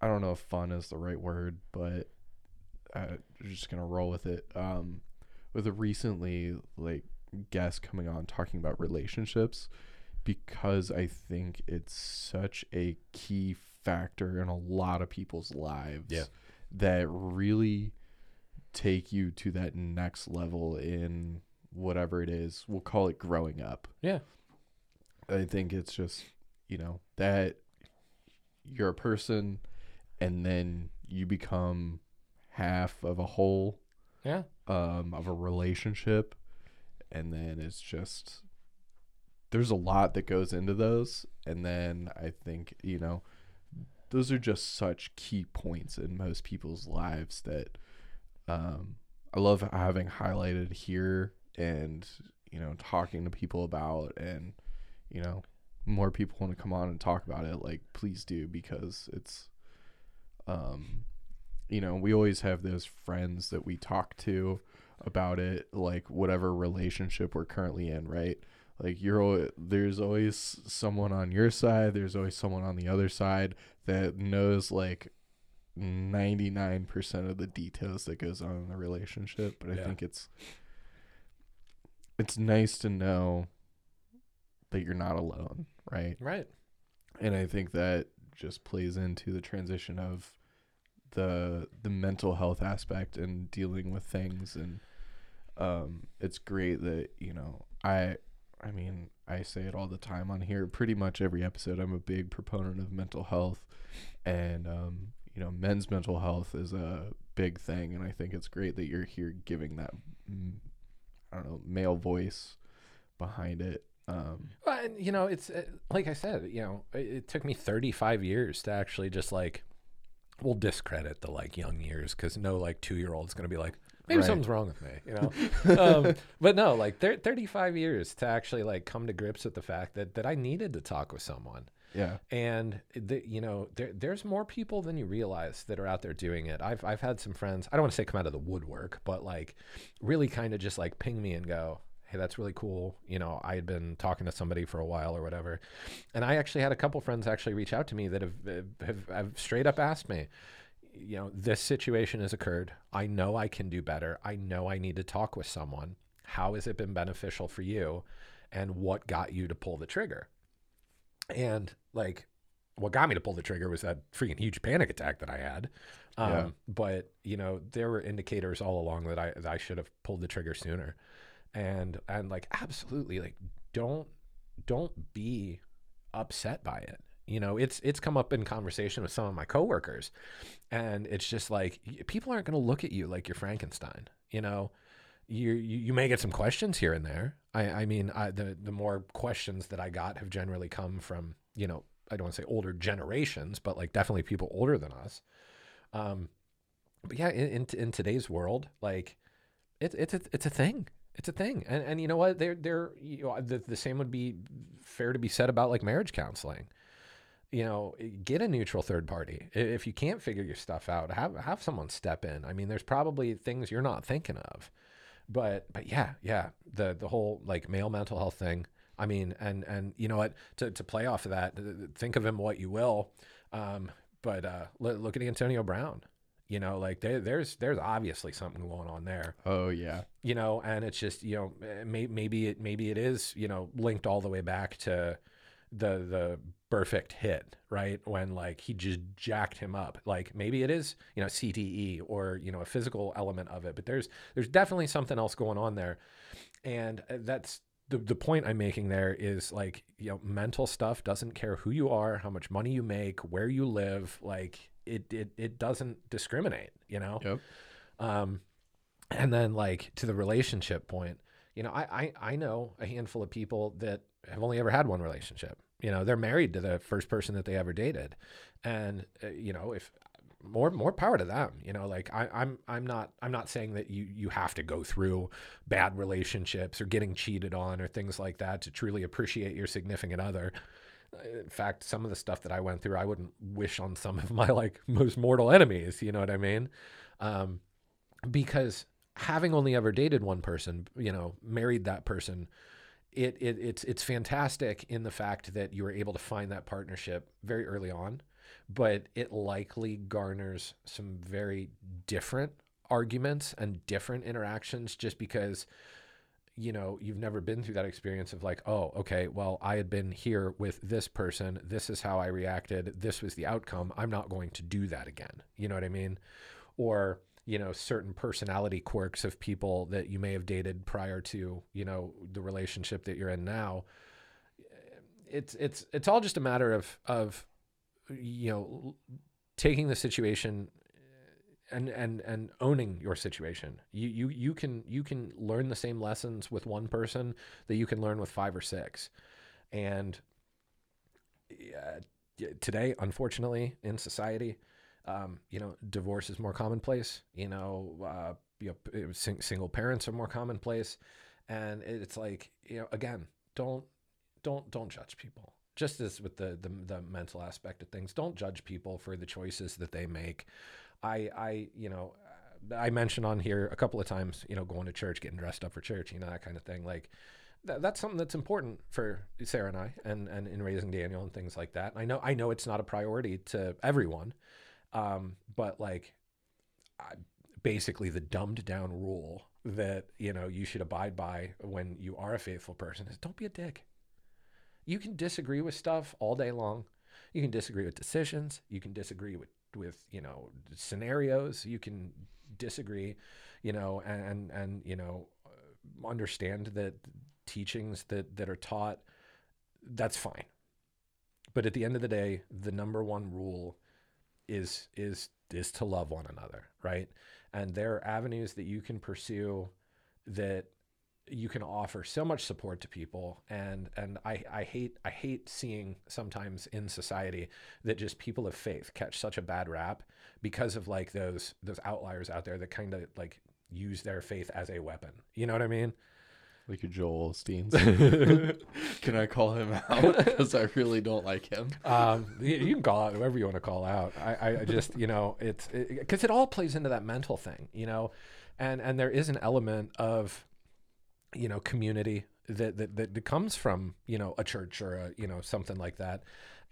i don't know if fun is the right word but uh, I'm just gonna roll with it um with a recently like guest coming on talking about relationships because i think it's such a key factor in a lot of people's lives Yeah. that really take you to that next level in whatever it is we'll call it growing up Yeah. i think it's just you know that you're a person and then you become half of a whole Yeah. um, of a relationship and then it's just there's a lot that goes into those and then i think you know those are just such key points in most people's lives that um, i love having highlighted here and you know talking to people about and you know more people want to come on and talk about it like please do because it's um you know we always have those friends that we talk to about it like whatever relationship we're currently in right like you're there's always someone on your side there's always someone on the other side that knows like 99% of the details that goes on in the relationship but i Yeah. think it's it's nice to know that you're not alone right? Right. and i think that just plays into the transition of the the mental health aspect and dealing with things. And um it's great that you know i i mean i say it all the time on here pretty much every episode i'm a big proponent of mental health. And um you know men's mental health is a big thing. And i think it's great that you're here giving that mm, i don't know male voice behind it um Well, and you know, it's uh, like I said, you know, it, it took me 35 years to actually just like, we'll discredit the like young years because no like two year old's gonna be like, maybe Right. something's wrong with me, you know. um, but no, like thir- 35 years to actually like come to grips with the fact that that I needed to talk with someone. yeah and the, you know there, there's more people than you realize that are out there doing it I've, I've had some friends i don't want to say come out of the woodwork but like really kind of just like ping me and go hey that's really cool. You know i had been talking to somebody for a while or whatever. And i actually had a couple friends actually reach out to me that have, have, have straight up asked me you know this situation has occurred. I know i can do better. I know i need to talk with someone. How has it been beneficial for you? And what got you to pull the trigger? And like what got me to pull the trigger was that freaking huge panic attack that I had. Um, Yeah. But you know, there were indicators all along that I that I should have pulled the trigger sooner, and and like absolutely like don't don't be upset by it. You know, it's it's come up in conversation with some of my coworkers, and it's just like people aren't going to look at you like you're Frankenstein. You know, you, you you may get some questions here and there. I I mean, I, the the more questions that I got have generally come from you know I don't want to say older generations, but like definitely people older than us. Um, but yeah, in in, in today's world, like it's it's it's a thing. It's a thing, and and you know what? They're they're you know the the same would be fair to be said about like marriage counseling. You know, get a neutral third party. If you can't figure your stuff out, have have someone step in. I mean, there's probably things you're not thinking of but but yeah yeah the the whole like male mental health thing i mean and and you know what to, to play off of that th- th- think of him what you will um but uh look at antonio brown you know like there, there's there's obviously something going on there. Oh yeah. You know and it's just you know eh, may, maybe it maybe it is you know linked all the way back to the the perfect hit right? When like he just jacked him up. Like maybe it is you know CTE or you know a physical element of it but there's there's definitely something else going on there. And uh, that's the, the point I'm making there is like you know mental stuff doesn't care who you are how much money you make where you live like it it, it doesn't discriminate you know yep um, and then like to the relationship point, you know, I, I I know a handful of people that have only ever had one relationship. You know, they're married to the first person that they ever dated, and uh, you know, if more more power to them. You know, like I, I'm I'm not I'm not saying that you you have to go through bad relationships or getting cheated on or things like that to truly appreciate your significant other. In fact, some of the stuff that I went through, I wouldn't wish on some of my like most mortal enemies. You know what I mean? Um, because having only ever dated one person, you know, married that person, it, it it's it's fantastic in the fact that you were able to find that partnership very early on, but it likely garners some very different arguments and different interactions just because you know you've never been through that experience of like oh okay well i had been here with this person. This is how i reacted. This was the outcome. I'm not going to do that again. You know what i mean? Or you know certain personality quirks of people that you may have dated prior to you know the relationship that you're in now. It's it's it's all just a matter of of you know taking the situation and and and owning your situation you you you can you can learn the same lessons with one person that you can learn with five or six and yeah, today unfortunately in society um, you know, divorce is more commonplace. You know, uh, you know, sing- single parents are more commonplace, and it's like, you know, again, don't, don't, don't judge people. Just as with the, the the mental aspect of things, don't judge people for the choices that they make. I, I, you know, I mentioned on here a couple of times, you know, going to church, getting dressed up for church, you know, that kind of thing. Like, th- that's something that's important for Sarah and I, and and in raising Daniel and things like that. I know I know it's not a priority to everyone, um, but like, I, basically the dumbed down rule that you know you should abide by when you are a faithful person is don't be a dick. You can disagree with stuff all day long. You can disagree with decisions. You can disagree with with you know scenarios. You can disagree, you know, and and you know uh, understand that teachings that that are taught that's fine but at the end of the day the number one rule is is is to love one another right and there are avenues that you can pursue that you can offer so much support to people and and I, I hate I hate seeing sometimes in society that just people of faith catch such a bad rap because of like those those outliers out there that kind of like use their faith as a weapon. You know what I mean? Like your Joel Osteen. can I call him out? Because I really don't like him. Um, you, you can call out whoever you want to call out. I, I just, you know, it's because it, it all plays into that mental thing, you know, and and there is an element of, you know, community that that that comes from you know a church or a you know something like that,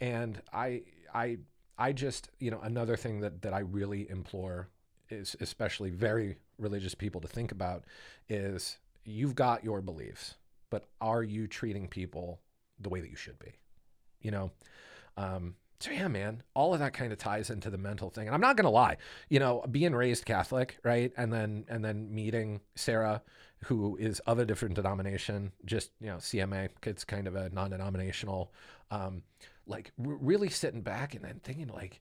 and I I I just you know another thing that that I really implore is especially very religious people to think about is you've got your beliefs, but are you treating people the way that you should be? You know, um, so yeah, man, all of that kind of ties into the mental thing. And I'm not gonna lie, you know, being raised Catholic, right, and then and then meeting Sarah, who is of a different denomination, just you know, CMA, it's kind of a non-denominational, um, like r- really sitting back and then thinking like,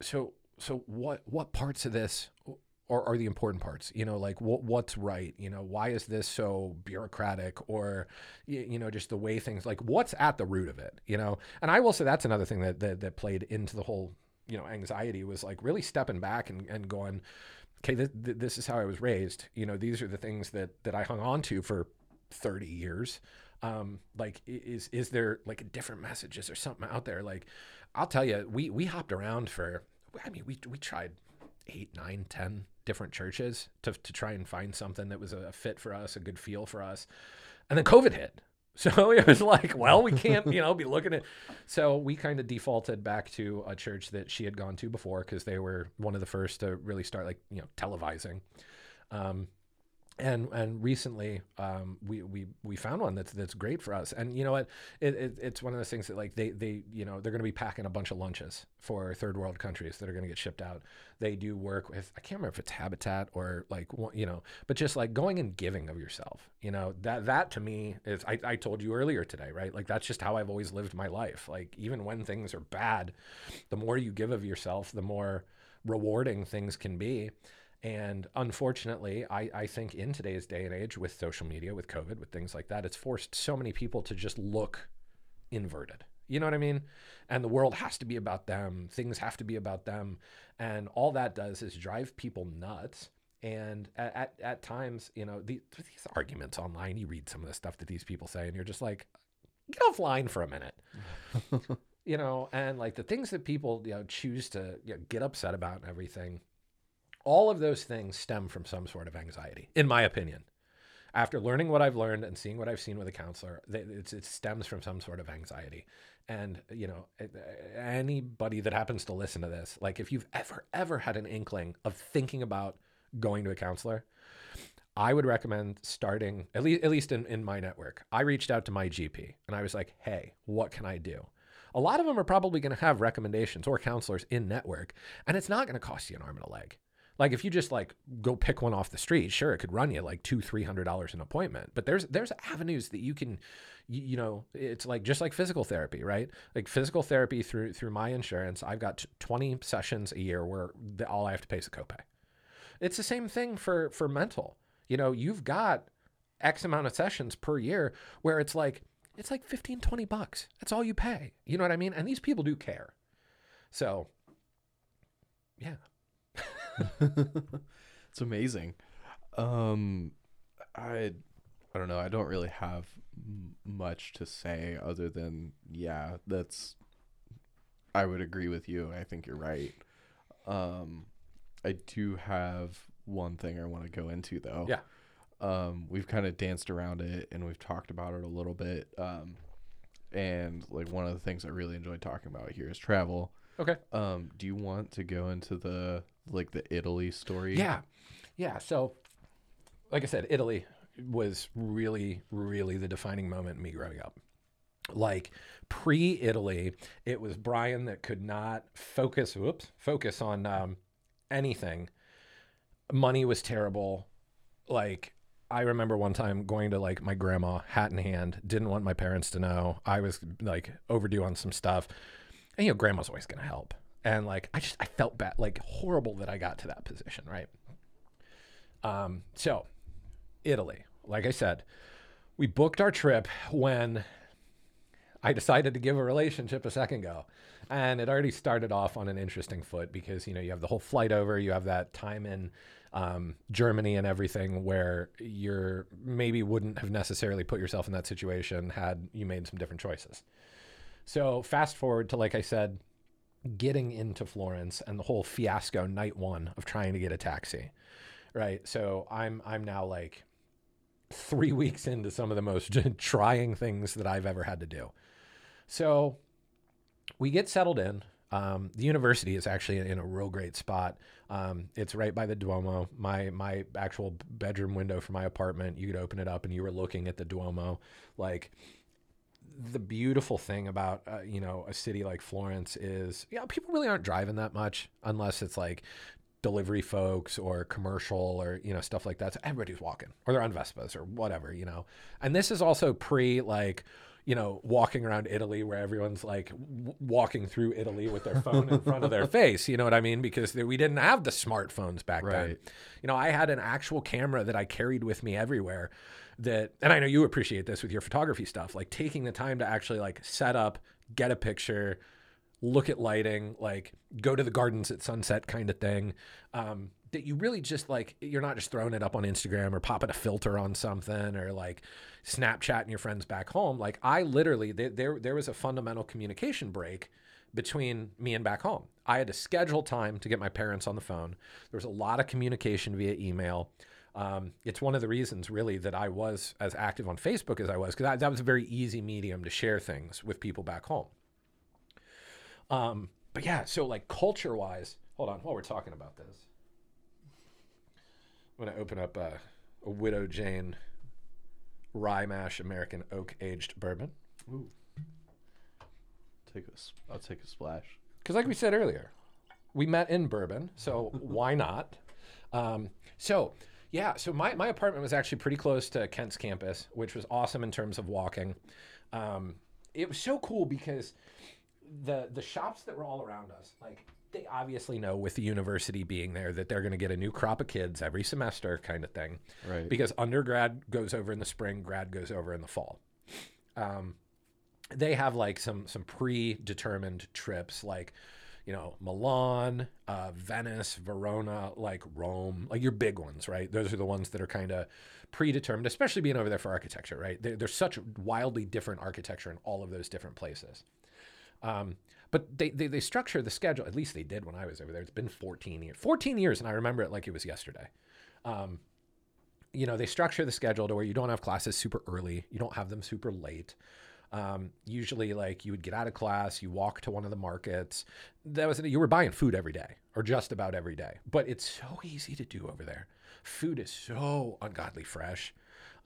so so what what parts of this are, are the important parts you know like what what's right you know why is this so bureaucratic or you, you know just the way things like what's at the root of it you know? And i will say that's another thing that that, that played into the whole you know anxiety was like really stepping back and, and going okay th- th- this is how i was raised you know these are the things that that i hung on to for 30 years. Um like is is there like a different messages or something out there? Like i'll tell you we we hopped around for I mean, we we tried eight, nine, ten different churches to to try and find something that was a fit for us, a good feel for us, and then COVID hit. So it was like, well, we can't, you know, be looking at. So we kind of defaulted back to a church that she had gone to before because they were one of the first to really start like you know televising. Um, and and recently um, we we we found one that's that's great for us. And you know what? It, it, it's one of those things that like they they you know they're going to be packing a bunch of lunches for third world countries that are going to get shipped out. They do work with i can't remember if it's habitat or like you know but just like going and giving of yourself you know? That that to me is I, I told you earlier today right? Like that's just how i've always lived my life. Like even when things are bad the more you give of yourself the more rewarding things can be and unfortunately, I, I think in today's day and age, with social media, with COVID, with things like that, it's forced so many people to just look inverted. You know what I mean? And the world has to be about them. Things have to be about them. And all that does is drive people nuts. And at, at, at times, you know, these, these arguments online, you read some of the stuff that these people say, and you're just like, get offline for a minute. you know, and like the things that people, you know, choose to you know, get upset about and everything all of those things stem from some sort of anxiety, in my opinion. After learning what I've learned and seeing what I've seen with a counselor, it stems from some sort of anxiety. And, you know, anybody that happens to listen to this, like if you've ever, ever had an inkling of thinking about going to a counselor, I would recommend starting, at least, at least in, in my network. I reached out to my GP and I was like, hey, what can I do? A lot of them are probably going to have recommendations or counselors in network, and it's not going to cost you an arm and a leg. Like if you just like go pick one off the street, sure, it could run you like two, three hundred dollars an appointment. But there's there's avenues that you can, you, you, know, it's like just like physical therapy, right? Like physical therapy through through my insurance, I've got twenty sessions a year where the, all I have to pay is a copay. It's the same thing for for mental. You know, you've got X amount of sessions per year where it's like it's like 15, 20 bucks. That's all you pay. You know what I mean? And these people do care. So, yeah, it's amazing. Um, I I don't know. I don't really have m- much to say other than yeah, that's. I would agree with you. I think you're right. Um, I do have one thing I want to go into though. Yeah. um, we've kind of danced around it and we've talked about it a little bit. Um, and like one of the things I really enjoy talking about here is travel. Okay. Um, do you want to go into the like the Italy story? Yeah. Yeah. So, like I said, Italy was really, really the defining moment in me growing up. Like pre Italy, it was Brian that could not focus, whoops, focus on um, anything. Money was terrible. Like, I remember one time going to like my grandma, hat in hand, didn't want my parents to know. I was like overdue on some stuff. And, you know, grandma's always going to help. And like, I just, I felt bad, like horrible that I got to that position, right? Um, so, Italy, like I said, we booked our trip when I decided to give a relationship a second go. And it already started off on an interesting foot because, you know, you have the whole flight over, you have that time in um, Germany and everything where you're maybe wouldn't have necessarily put yourself in that situation had you made some different choices. So, fast forward to, like I said, getting into Florence and the whole fiasco night one of trying to get a taxi. Right. So I'm I'm now like three weeks into some of the most trying things that I've ever had to do. So we get settled in. Um, the university is actually in a real great spot. Um, it's right by the Duomo. My my actual bedroom window for my apartment, you could open it up and you were looking at the Duomo. Like the beautiful thing about uh, you know a city like Florence is yeah people really aren't driving that much unless it's like delivery folks or commercial or you know stuff like that. So everybody's walking or they're on Vespas or whatever you know. And this is also pre like you know walking around Italy where everyone's like w- walking through Italy with their phone in front of their face. You know what I mean? Because we didn't have the smartphones back then. You know, I had an actual camera that I carried with me everywhere. That and I know you appreciate this with your photography stuff, like taking the time to actually like set up, get a picture, look at lighting, like go to the gardens at sunset kind of thing. Um, that you really just like, you're not just throwing it up on Instagram or popping a filter on something or like Snapchatting your friends back home. Like I literally, there, there, there was a fundamental communication break between me and back home. I had to schedule time to get my parents on the phone. There was a lot of communication via email. Um, it's one of the reasons, really, that I was as active on Facebook as I was, because that, was a very easy medium to share things with people back home. Um, but yeah, so like culture wise, hold on, while we're talking about this, I'm gonna open up a, a Widow Jane rye mash American oak aged bourbon. Ooh. Take a, I'll take a splash. Because, like we said earlier, we met in Bourbon, so why not? Um, so, yeah, so my, my apartment was actually pretty close to Kent's campus, which was awesome in terms of walking. Um, it was so cool because the the shops that were all around us, like they obviously know with the university being there that they're going to get a new crop of kids every semester, kind of thing. Right. Because undergrad goes over in the spring, grad goes over in the fall. Um, they have like some some predetermined trips, like you know Milan, uh, Venice, Verona, like Rome, like your big ones, right? Those are the ones that are kind of predetermined, especially being over there for architecture, right? There- There's such wildly different architecture in all of those different places. Um, but they, they they structure the schedule. At least they did when I was over there. It's been 14 years. 14 years, and I remember it like it was yesterday. Um, you know, they structure the schedule to where you don't have classes super early. You don't have them super late. Um, usually, like you would get out of class, you walk to one of the markets. That was you were buying food every day, or just about every day. But it's so easy to do over there. Food is so ungodly fresh.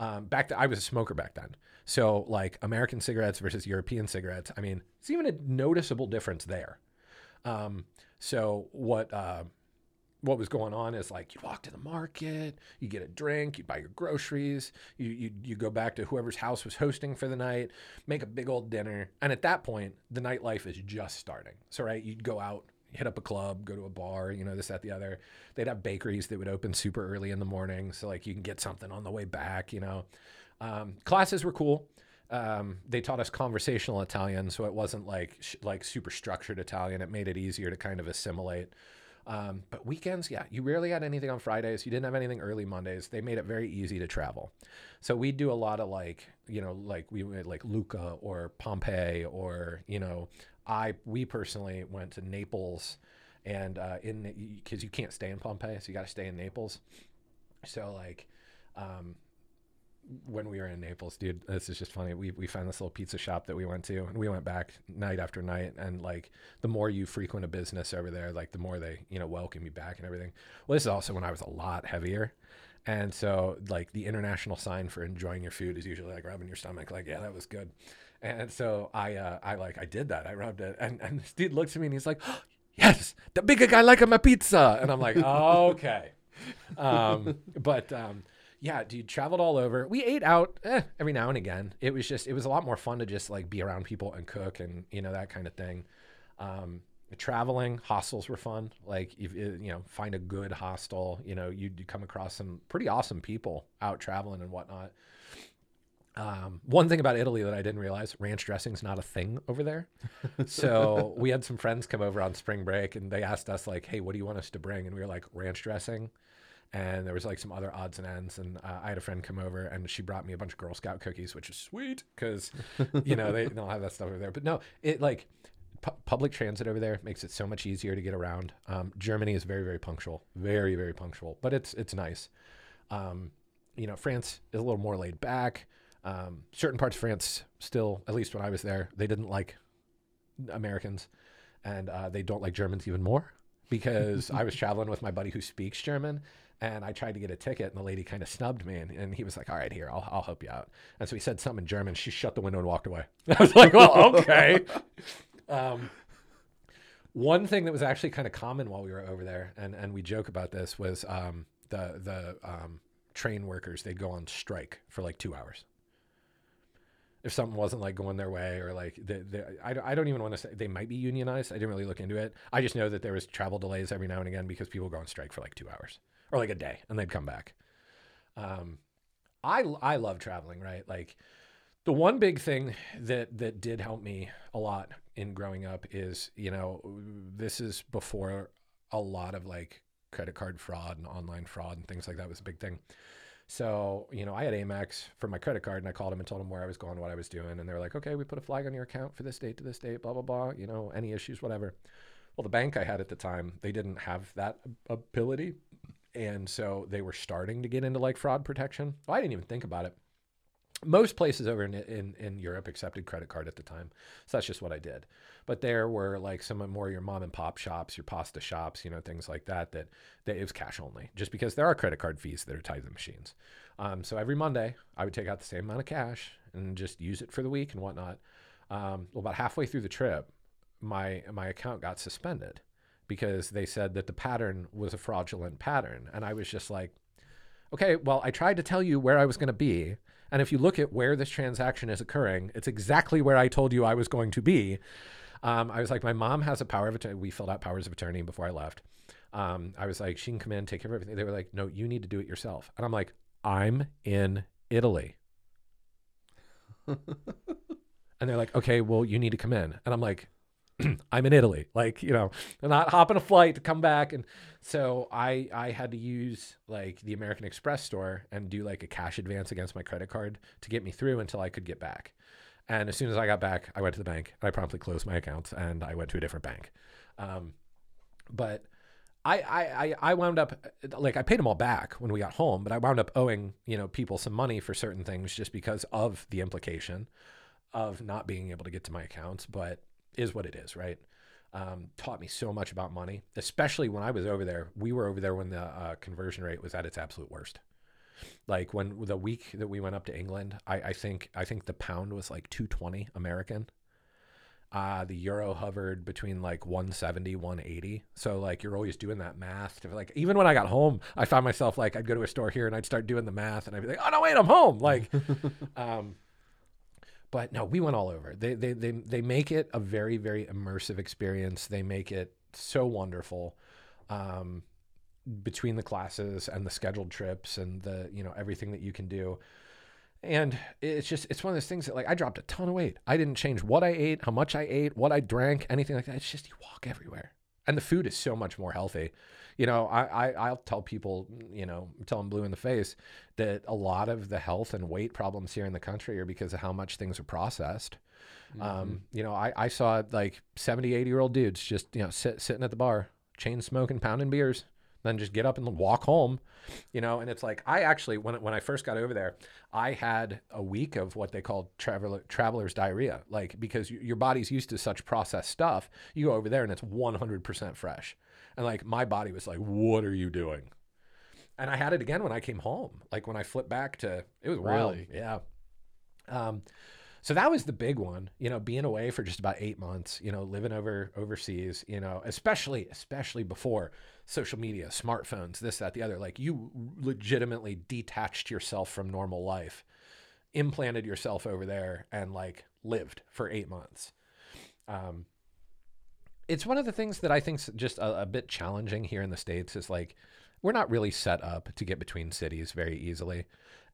Um, back to I was a smoker back then, so like American cigarettes versus European cigarettes. I mean, it's even a noticeable difference there. Um, so what? Uh, what was going on is like you walk to the market, you get a drink, you buy your groceries, you, you you go back to whoever's house was hosting for the night, make a big old dinner, and at that point, the nightlife is just starting. So right, you'd go out, hit up a club, go to a bar, you know this that the other. They'd have bakeries that would open super early in the morning, so like you can get something on the way back. You know, um, classes were cool. Um, they taught us conversational Italian, so it wasn't like sh- like super structured Italian. It made it easier to kind of assimilate. Um, but weekends, yeah, you rarely had anything on Fridays. You didn't have anything early Mondays. They made it very easy to travel. So we do a lot of like, you know, like we went like Lucca or Pompeii or, you know, I, we personally went to Naples and, uh, in, cause you can't stay in Pompeii. So you got to stay in Naples. So like, Um, when we were in Naples, dude, this is just funny. We we found this little pizza shop that we went to, and we went back night after night. And like, the more you frequent a business over there, like the more they you know welcome you back and everything. Well, this is also when I was a lot heavier, and so like the international sign for enjoying your food is usually like rubbing your stomach, like yeah, that was good. And so I uh, I like I did that. I rubbed it, and and this dude looks at me and he's like, oh, yes, the bigger guy like my pizza, and I'm like, okay. Um, but um, yeah, dude, traveled all over. We ate out eh, every now and again. It was just, it was a lot more fun to just like be around people and cook and you know that kind of thing. Um, traveling hostels were fun. Like if you know, find a good hostel. You know, you'd come across some pretty awesome people out traveling and whatnot. Um, one thing about Italy that I didn't realize, ranch dressing is not a thing over there. So we had some friends come over on spring break and they asked us like, "Hey, what do you want us to bring?" And we were like, "Ranch dressing." And there was like some other odds and ends and uh, i had a friend come over and she brought me a bunch of girl scout cookies which is sweet because you know they don't have that stuff over there. But no it like pu- public transit over there makes it so much easier to get around. Um, germany is very very punctual very very punctual but it's it's nice. Um, you know france is a little more laid back. Um, certain parts of france still at least when i was there they didn't like americans and uh, they don't like germans even more because I was traveling with my buddy who speaks German and I tried to get a ticket, and the lady kind of snubbed me, and, and he was like, "All right, here, I'll, I'll help you out." And so he said something in German. She shut the window and walked away. I was like, "Well, okay." um, one thing that was actually kind of common while we were over there, and, and we joke about this, was um, the the um, train workers. They'd go on strike for like two hours if something wasn't like going their way or like the, the, I, I don't even want to say they might be unionized i didn't really look into it i just know that there was travel delays every now and again because people go on strike for like two hours or like a day and they'd come back. Um, I, I love traveling, right? Like the one big thing that, that did help me a lot in growing up is, you know, this is before a lot of like credit card fraud and online fraud and things like that was a big thing. So, you know, I had Amex for my credit card and I called them and told them where I was going, what I was doing. And they were like, okay, we put a flag on your account for this date to this date, blah, blah, blah. You know, any issues, whatever. Well, the bank I had at the time, they didn't have that ability and so they were starting to get into like fraud protection. Well, I didn't even think about it. Most places over in, in, in Europe accepted credit card at the time. So that's just what I did. But there were like some more your mom and pop shops, your pasta shops, you know, things like that, that, that it was cash only, just because there are credit card fees that are tied to the machines. Um, so every Monday, I would take out the same amount of cash and just use it for the week and whatnot. Um, well, about halfway through the trip, my my account got suspended because they said that the pattern was a fraudulent pattern. And I was just like, okay, well, I tried to tell you where I was going to be. And if you look at where this transaction is occurring, it's exactly where I told you I was going to be. Um, I was like, my mom has a power of attorney. We filled out powers of attorney before I left. Um, I was like, she can come in, take care of everything. They were like, no, you need to do it yourself. And I'm like, I'm in Italy. and they're like, okay, well, you need to come in. And I'm like, I'm in Italy, like you know, not hopping a flight to come back, and so I I had to use like the American Express store and do like a cash advance against my credit card to get me through until I could get back. And as soon as I got back, I went to the bank and I promptly closed my accounts and I went to a different bank. Um, but I, I, I wound up like I paid them all back when we got home, but I wound up owing you know people some money for certain things just because of the implication of not being able to get to my accounts. But is what it is, right? Um, taught me so much about money, especially when I was over there. We were over there when the uh, conversion rate was at its absolute worst. Like when the week that we went up to England, I, I think I think the pound was like 220 American. Uh, the euro hovered between like 170, 180. So like you're always doing that math. Like even when I got home, I found myself like I'd go to a store here and I'd start doing the math and I'd be like, oh no, wait, I'm home. Like, um, but no, we went all over. They, they, they, they make it a very, very immersive experience. They make it so wonderful. Um, between the classes and the scheduled trips and the, you know, everything that you can do. And it's just, it's one of those things that like I dropped a ton of weight. I didn't change what I ate, how much I ate, what I drank, anything like that. It's just you walk everywhere. And the food is so much more healthy you know, I, I I'll tell people, you know, tell them blue in the face that a lot of the health and weight problems here in the country are because of how much things are processed. Mm-hmm. Um, you know, I, I saw like 70, 80 year old dudes just, you know, sit, sitting at the bar, chain smoking, pounding beers. then just get up and walk home, you know. And it's like I actually when when I first got over there, I had a week of what they call traveler traveler's diarrhea, like because your body's used to such processed stuff. You go over there and it's 100% fresh, and like my body was like, "What are you doing?" And I had it again when I came home, like when I flipped back to it was wild, Really? yeah. Um, so that was the big one, you know, being away for just about eight months, you know, living over overseas, you know, especially, especially before social media, smartphones, this, that, the other. Like you legitimately detached yourself from normal life, implanted yourself over there, and like lived for eight months. Um, it's one of the things that I think's just a, a bit challenging here in the states. Is like we're not really set up to get between cities very easily.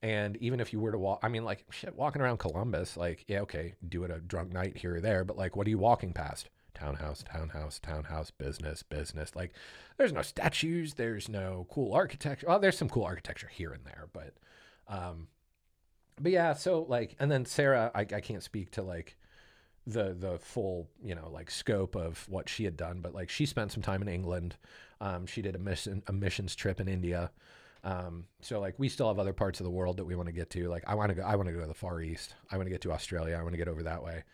And even if you were to walk, I mean, like shit, walking around Columbus, like, yeah, okay, do it a drunk night here or there, but like, what are you walking past? Townhouse, townhouse, townhouse, business, business. Like, there's no statues, there's no cool architecture. Well, there's some cool architecture here and there, but, um, but yeah, so like, and then Sarah, I, I can't speak to like the the full you know like scope of what she had done, but like she spent some time in England. Um, she did a mission a missions trip in India. Um, so like we still have other parts of the world that we want to get to. Like I want to go, I want to go to the Far East. I want to get to Australia. I want to get over that way.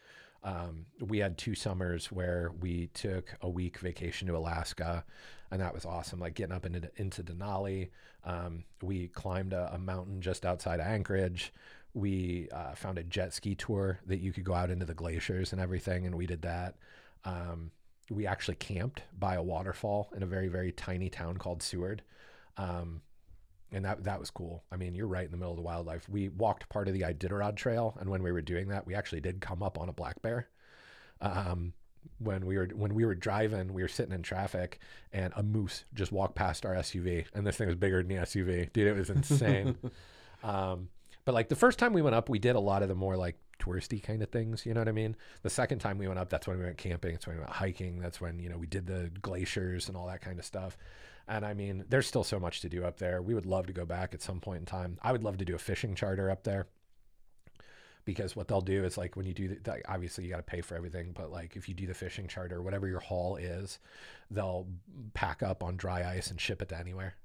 Um, we had two summers where we took a week vacation to Alaska, and that was awesome. Like getting up into into Denali. Um, we climbed a, a mountain just outside of Anchorage. We uh, found a jet ski tour that you could go out into the glaciers and everything, and we did that. Um, we actually camped by a waterfall in a very very tiny town called Seward. Um, and that that was cool. I mean, you're right in the middle of the wildlife. We walked part of the Iditarod Trail, and when we were doing that, we actually did come up on a black bear. Um, when we were when we were driving, we were sitting in traffic, and a moose just walked past our SUV, and this thing was bigger than the SUV, dude. It was insane. um, but like the first time we went up, we did a lot of the more like touristy kind of things. You know what I mean? The second time we went up, that's when we went camping. That's when we went hiking. That's when you know we did the glaciers and all that kind of stuff. And I mean, there's still so much to do up there. We would love to go back at some point in time. I would love to do a fishing charter up there because what they'll do is like when you do obviously you got to pay for everything, but like if you do the fishing charter, whatever your haul is, they'll pack up on dry ice and ship it to anywhere.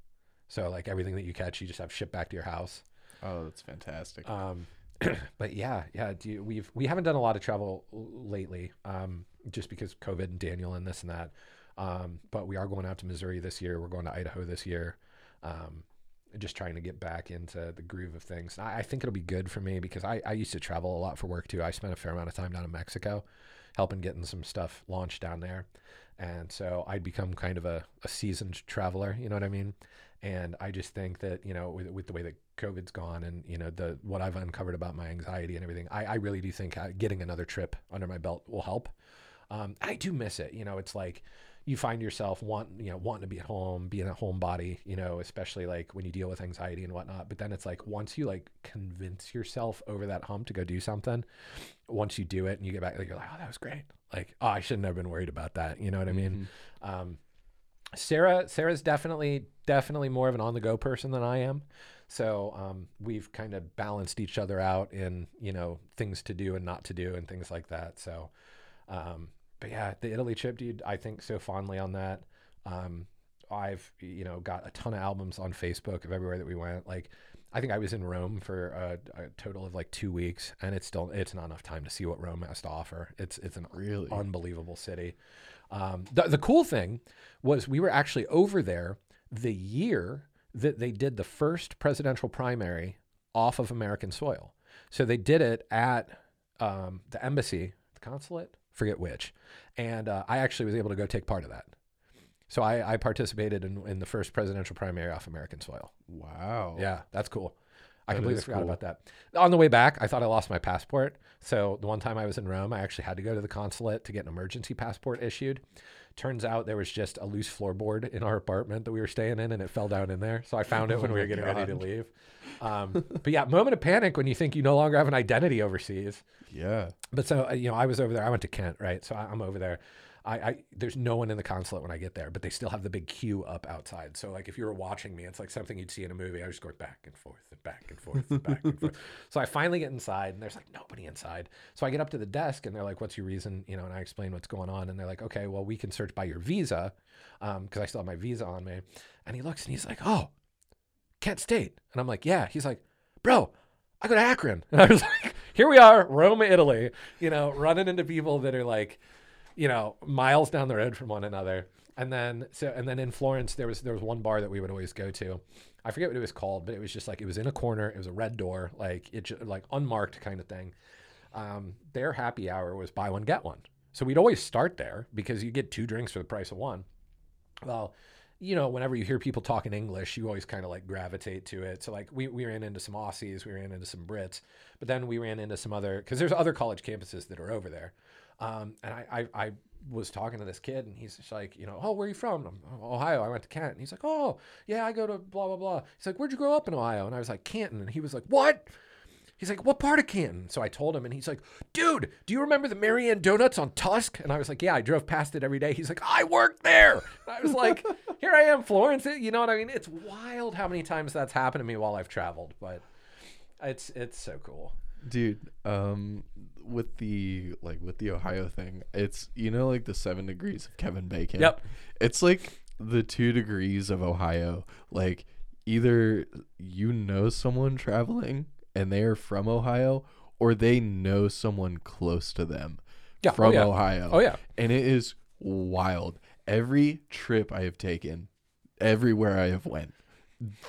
So like everything that you catch, you just have shipped back to your house. Oh, that's fantastic. Um, but yeah, yeah, you, we've we haven't done a lot of travel lately, um, just because COVID and Daniel and this and that. Um, but we are going out to Missouri this year. We're going to Idaho this year. Um, just trying to get back into the groove of things. I, I think it'll be good for me because I, I used to travel a lot for work too. I spent a fair amount of time down in Mexico, helping getting some stuff launched down there. And so I'd become kind of a, a seasoned traveler, you know what I mean? And I just think that, you know, with, with the way that COVID's gone and, you know, the what I've uncovered about my anxiety and everything, I, I really do think uh, getting another trip under my belt will help. Um, I do miss it. You know, it's like you find yourself want you know wanting to be at home, being a homebody. You know, especially like when you deal with anxiety and whatnot. But then it's like once you like convince yourself over that hump to go do something, once you do it and you get back, like, you're like, oh, that was great. Like, oh, I shouldn't have been worried about that. You know what I mean? Um, Sarah, Sarah's definitely definitely more of an on the go person than I am. So um, we've kind of balanced each other out in you know things to do and not to do and things like that. So, um, but yeah, the Italy trip, dude, I think so fondly on that. Um, I've you know got a ton of albums on Facebook of everywhere that we went. Like, I think I was in Rome for a, a total of like two weeks, and it's still it's not enough time to see what Rome has to offer. It's it's an Really? unbelievable city. Um, the the cool thing was we were actually over there the year that they did the first presidential primary off of American soil. So they did it at um, the embassy, the consulate, forget which, and uh, I actually was able to go take part of that. So I, I participated in, in the first presidential primary off American soil. Wow. Yeah, that's cool. I That completely forgot cool. about that. On the way back, I thought I lost my passport. So the one time I was in Rome, I actually had to go to the consulate to get an emergency passport issued. Turns out there was just a loose floorboard in our apartment that we were staying in, and it fell down in there. So I found it when Oh we were my getting ready to leave. Um, but yeah, moment of panic when you think you no longer have an identity overseas. Yeah. But so uh, you know, I was over there. I went to Kent, right? So I'm over there. I, I there's no one in the consulate when I get there, but they still have the big queue up outside. So like if you were watching me, it's like something you'd see in a movie. I was just going back and forth and back and forth and back and forth. So I finally get inside, and there's like nobody inside. So I get up to the desk, and they're like, "What's your reason?" You know, and I explain what's going on, and they're like, "Okay, well we can search by your visa, um, because I still have my visa on me." And he looks and he's like, "Oh, Kent State," and I'm like, "Yeah." He's like, "Bro, I go to Akron," and I was like, "Here we are, Rome, Italy." You know, running into people that are like you know, miles down the road from one another. And then so and then in Florence there was there was one bar that we would always go to. I forget what it was called, but it was just like it was in a corner. It was a red door, like it ju- like unmarked kind of thing. Um, their happy hour was buy one get one. So we'd always start there because you get two drinks for the price of one. Well, you know, whenever you hear people talking English, you always kind of like gravitate to it. So like we, we ran into some Aussies, we ran into some Brits, but then we ran into some other because there's other college campuses that are over there. Um, and I, I, I was talking to this kid and he's just like, you know, oh, where are you from? I'm, Ohio. I went to Kent. And he's like, oh, yeah, I go to blah, blah, blah. He's like, where'd you grow up in Ohio? And I was like, Canton. And he was like, what? He's like, what part of Canton? So I told him and he's like, dude, do you remember the Mary Ann Donuts on Tusk? And I was like, yeah, I drove past it every day. He's like, I worked there. And I was like, here I am, Florence. You know what I mean? It's wild how many times that's happened to me while I've traveled, but it's, it's so cool. Dude um with the like with the ohio thing it's you know like the seven degrees of kevin bacon Yep. it's like the two degrees of ohio like either you know someone traveling and they are from ohio or they know someone close to them Yeah. Oh, from yeah. ohio Oh, yeah. and it is wild every trip i have taken everywhere i have went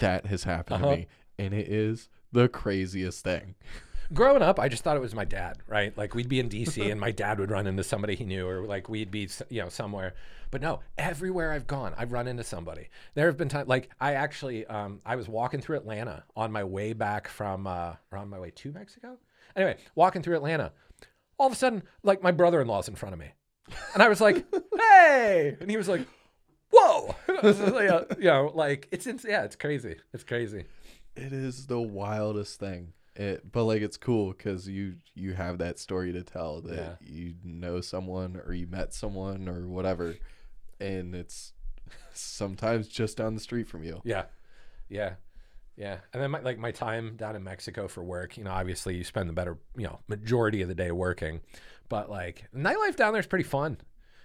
that has happened Uh-huh. to me and it is the craziest thing growing up, I just thought it was my dad, right? Like we'd be in DC and my dad would run into somebody he knew, or like we'd be, you know, somewhere. But no, everywhere I've gone, I've run into somebody. There have been times, like I actually, um, I was walking through Atlanta on my way back from, uh, or on my way to Mexico. Anyway, walking through Atlanta, all of a sudden, like my brother-in-law's in front of me, and I was like, "Hey!" and he was like, "Whoa!" Was like, uh, you know, like it's, ins- yeah, it's crazy. It's crazy. It is the wildest thing. It, but like it's cool because you you have that story to tell that Yeah. you know someone or you met someone or whatever, and it's sometimes just down the street from you. Yeah, yeah, yeah. And then my, like my time down in Mexico for work, you know, obviously you spend the better, you know, majority of the day working, but like nightlife down there is pretty fun.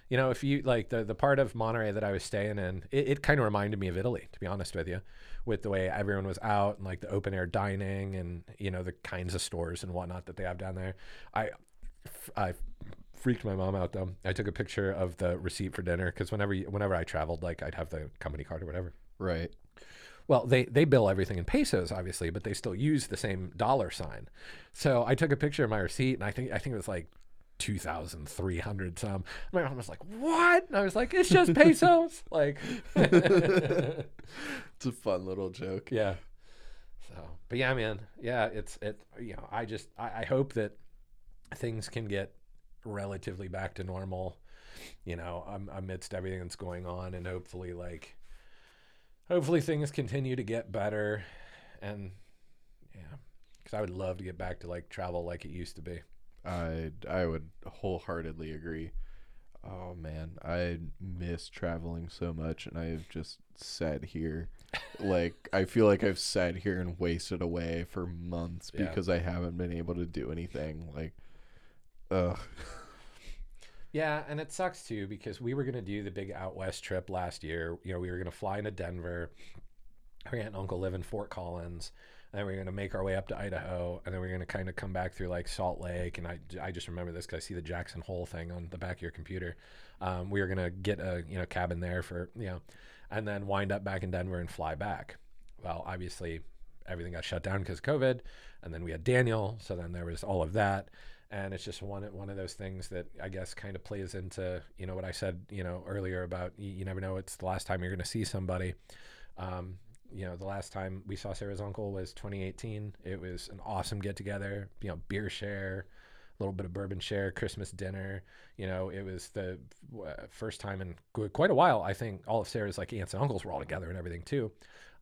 You know, if you like the the part of Monterrey that I was staying in, it, it kind of reminded me of Italy, to be honest with you, with the way everyone was out and like the open air dining and you know the kinds of stores and whatnot that they have down there. I I freaked my mom out though. I took a picture of the receipt for dinner because whenever whenever I traveled, like I'd have the company card or whatever. Right. Well, they they bill everything in pesos, obviously, but they still use the same dollar sign. So I took a picture of my receipt, and I think I think it was like two thousand three hundred some. My mom was like, "What?" And I was like, "It's just pesos." like, It's a fun little joke. yeah. So, but yeah, man, yeah, it's it. You know, I just I, I hope that things can get relatively back to normal. You know, um, amidst everything that's going on, and hopefully, like, hopefully things continue to get better, and yeah, because I would love to get back to like travel like it used to be. I I would wholeheartedly agree. Oh man, I miss traveling so much, and I've just sat here, like I feel like I've sat here and wasted away for months Yeah. because I haven't been able to do anything. Like, ugh. Yeah, and it sucks too because we were gonna do the big out west trip last year. You know, we were gonna fly into Denver. Our aunt and uncle live in Fort Collins, and then we are gonna make our way up to Idaho, and then we are gonna kind of come back through like Salt Lake. And I, I just remember this because I see the Jackson Hole thing on the back of your computer. Um, we were gonna get a you know cabin there for you know, and then wind up back in Denver and fly back. Well, obviously everything got shut down because COVID, and then we had Daniel, so then there was all of that and it's just one one of those things that I guess kind of plays into you know what I said you know earlier about you, you never know it's the last time you're going to see somebody. Um, you know, the last time we saw Sarah's uncle was 2018. It was an awesome get together. You know, beer share, a little bit of bourbon share, Christmas dinner. You know, it was the uh, first time in quite a while. I think all of Sarah's like aunts and uncles were all together and everything too.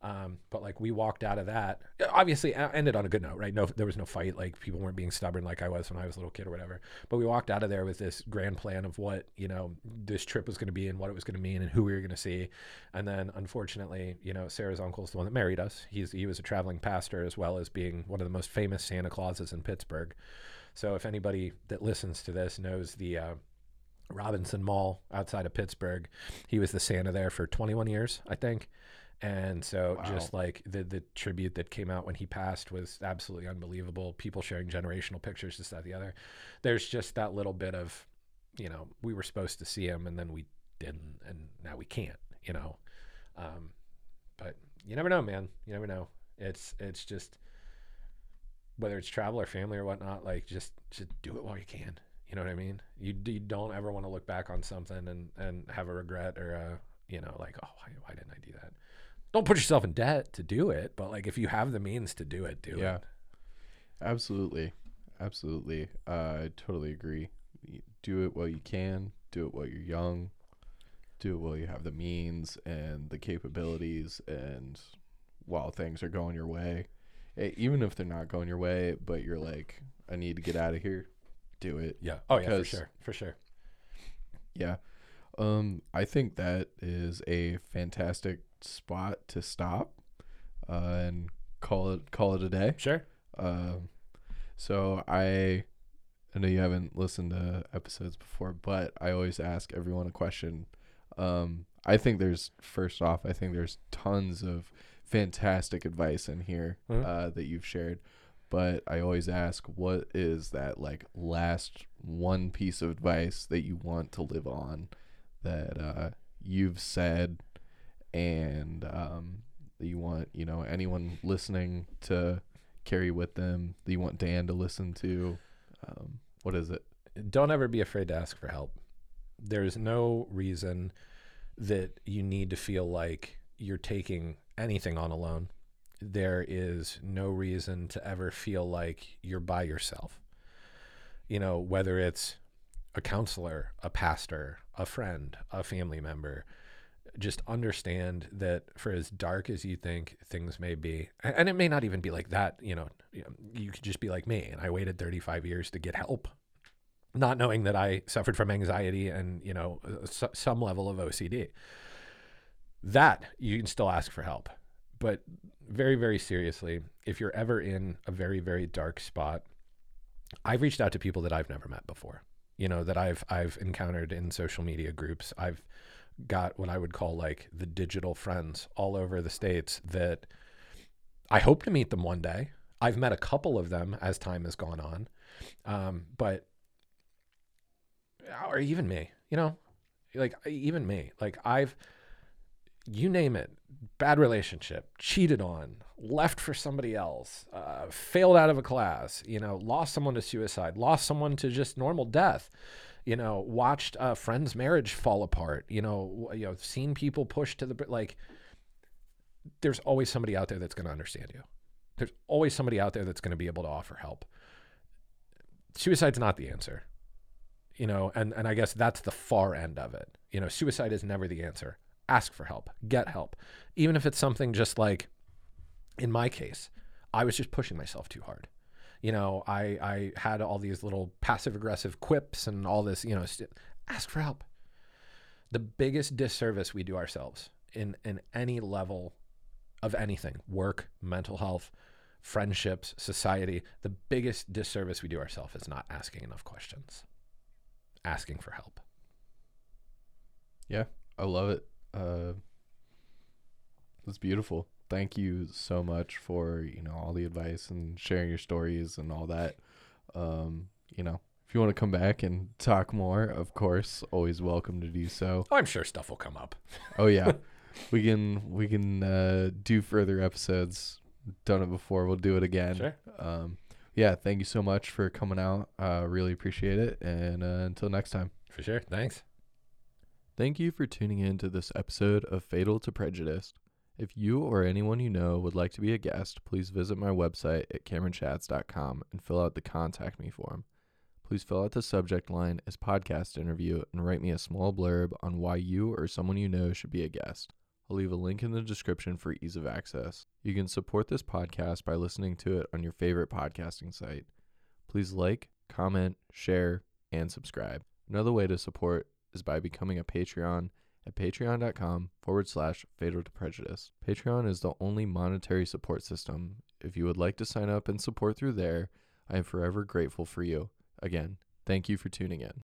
Um, but like we walked out of that, obviously ended on a good note, right? No, there was no fight. Like people weren't being stubborn like I was when I was a little kid or whatever. But we walked out of there with this grand plan of what you know this trip was going to be and what it was going to mean and who we were going to see. And then unfortunately, you know, Sarah's uncle is the one that married us. He's he was a traveling pastor as well as being one of the most famous Santa Clauses in Pittsburgh. So if anybody that listens to this knows the uh, Robinson Mall outside of Pittsburgh, he was the Santa there for 21 years, I think. And so Wow. just like the the tribute that came out when he passed was absolutely unbelievable. People sharing generational pictures, this, that, the other. There's just that little bit of, you know, we were supposed to see him and then we didn't, and now we can't, you know. Um, but you never know, man. You never know. It's it's just whether it's travel or family or whatnot, like just just do it while you can. You know what I mean? You, you don't ever want to look back on something and and have a regret or a you know like oh why, why didn't I do that? Don't put yourself in debt to do it, but like if you have the means to do it, do Yeah. it. Absolutely. Absolutely. Uh, I totally agree. Do it while you can, do it while you're young, do it while you have the means and the capabilities, and while things are going your way. Even if they're not going your way, but you're like, I need to get out of here, do it. Yeah. Oh yeah, for sure, for sure. Yeah. Um, I think that is a fantastic spot to stop uh, and call it call it a day. Sure. Um, so I, I know you haven't listened to episodes before, but I always ask everyone a question. Um, I think there's first off, I think there's tons of fantastic advice in here Mhm. uh, that you've shared, but I always ask, what is that like last one piece of advice that you want to live on that uh, you've said and um, you want you know anyone listening to carry with them that you want Dan to listen to. Um, what is it? don't ever be afraid to ask for help. There's no reason that you need to feel like you're taking anything on alone. There is no reason to ever feel like you're by yourself. You know, whether it's a counselor, a pastor, a friend, a family member, just understand that for as dark as you think things may be, and it may not even be like that, you know, you could just be like me and I waited 35 years to get help not knowing that I suffered from anxiety and you know uh, s- some level of OCD. That you can still ask for help, but very very seriously, if you're ever in a very very dark spot, I've reached out to people that I've never met before. You know that I've I've encountered in social media groups. I've got what I would call like the digital friends all over the states that I hope to meet them one day. I've met a couple of them as time has gone on, um, but or even me, you know, like even me, like I've, you name it, bad relationship, cheated on, left for somebody else, uh, failed out of a class, you know, lost someone to suicide, lost someone to just normal death, you know, watched a friend's marriage fall apart, you know, you know, seen people pushed to the like. There's always somebody out there that's going to understand you. There's always somebody out there that's going to be able to offer help. Suicide's not the answer you know and and i guess that's the far end of it you know suicide is never the answer ask for help get help even if it's something just like in my case i was just pushing myself too hard you know i i had all these little passive aggressive quips and all this you know st- ask for help the biggest disservice we do ourselves in in any level of anything work mental health friendships society the biggest disservice we do ourselves is not asking enough questions asking for help. Yeah, I love it. Uh, it's beautiful. Thank you so much for you know all the advice and sharing your stories and all that. Um, you know, if you want to come back and talk more, of course, always welcome to do so. I'm sure stuff will come up. Oh yeah, we can we can uh, do further episodes. Done it before. We'll do it again. Sure. Um, yeah. Thank you so much for coming out. Uh, really appreciate it. And uh, until next time. For sure. Thanks. Thank you for tuning in to this episode of Fatal to Prejudice. If you or anyone you know would like to be a guest, please visit my website at cameronchats.com and fill out the contact me form. please fill out the subject line as podcast interview and write me a small blurb on why you or someone you know should be a guest. I'll leave a link in the description for ease of access. You can support this podcast by listening to it on your favorite podcasting site. Please like, comment, share, and subscribe. Another way to support is by becoming a Patreon at patreon.com forward slash fatal to prejudice. Patreon is the only monetary support system. If you would like to sign up and support through there, I am forever grateful for you. Again, thank you for tuning in.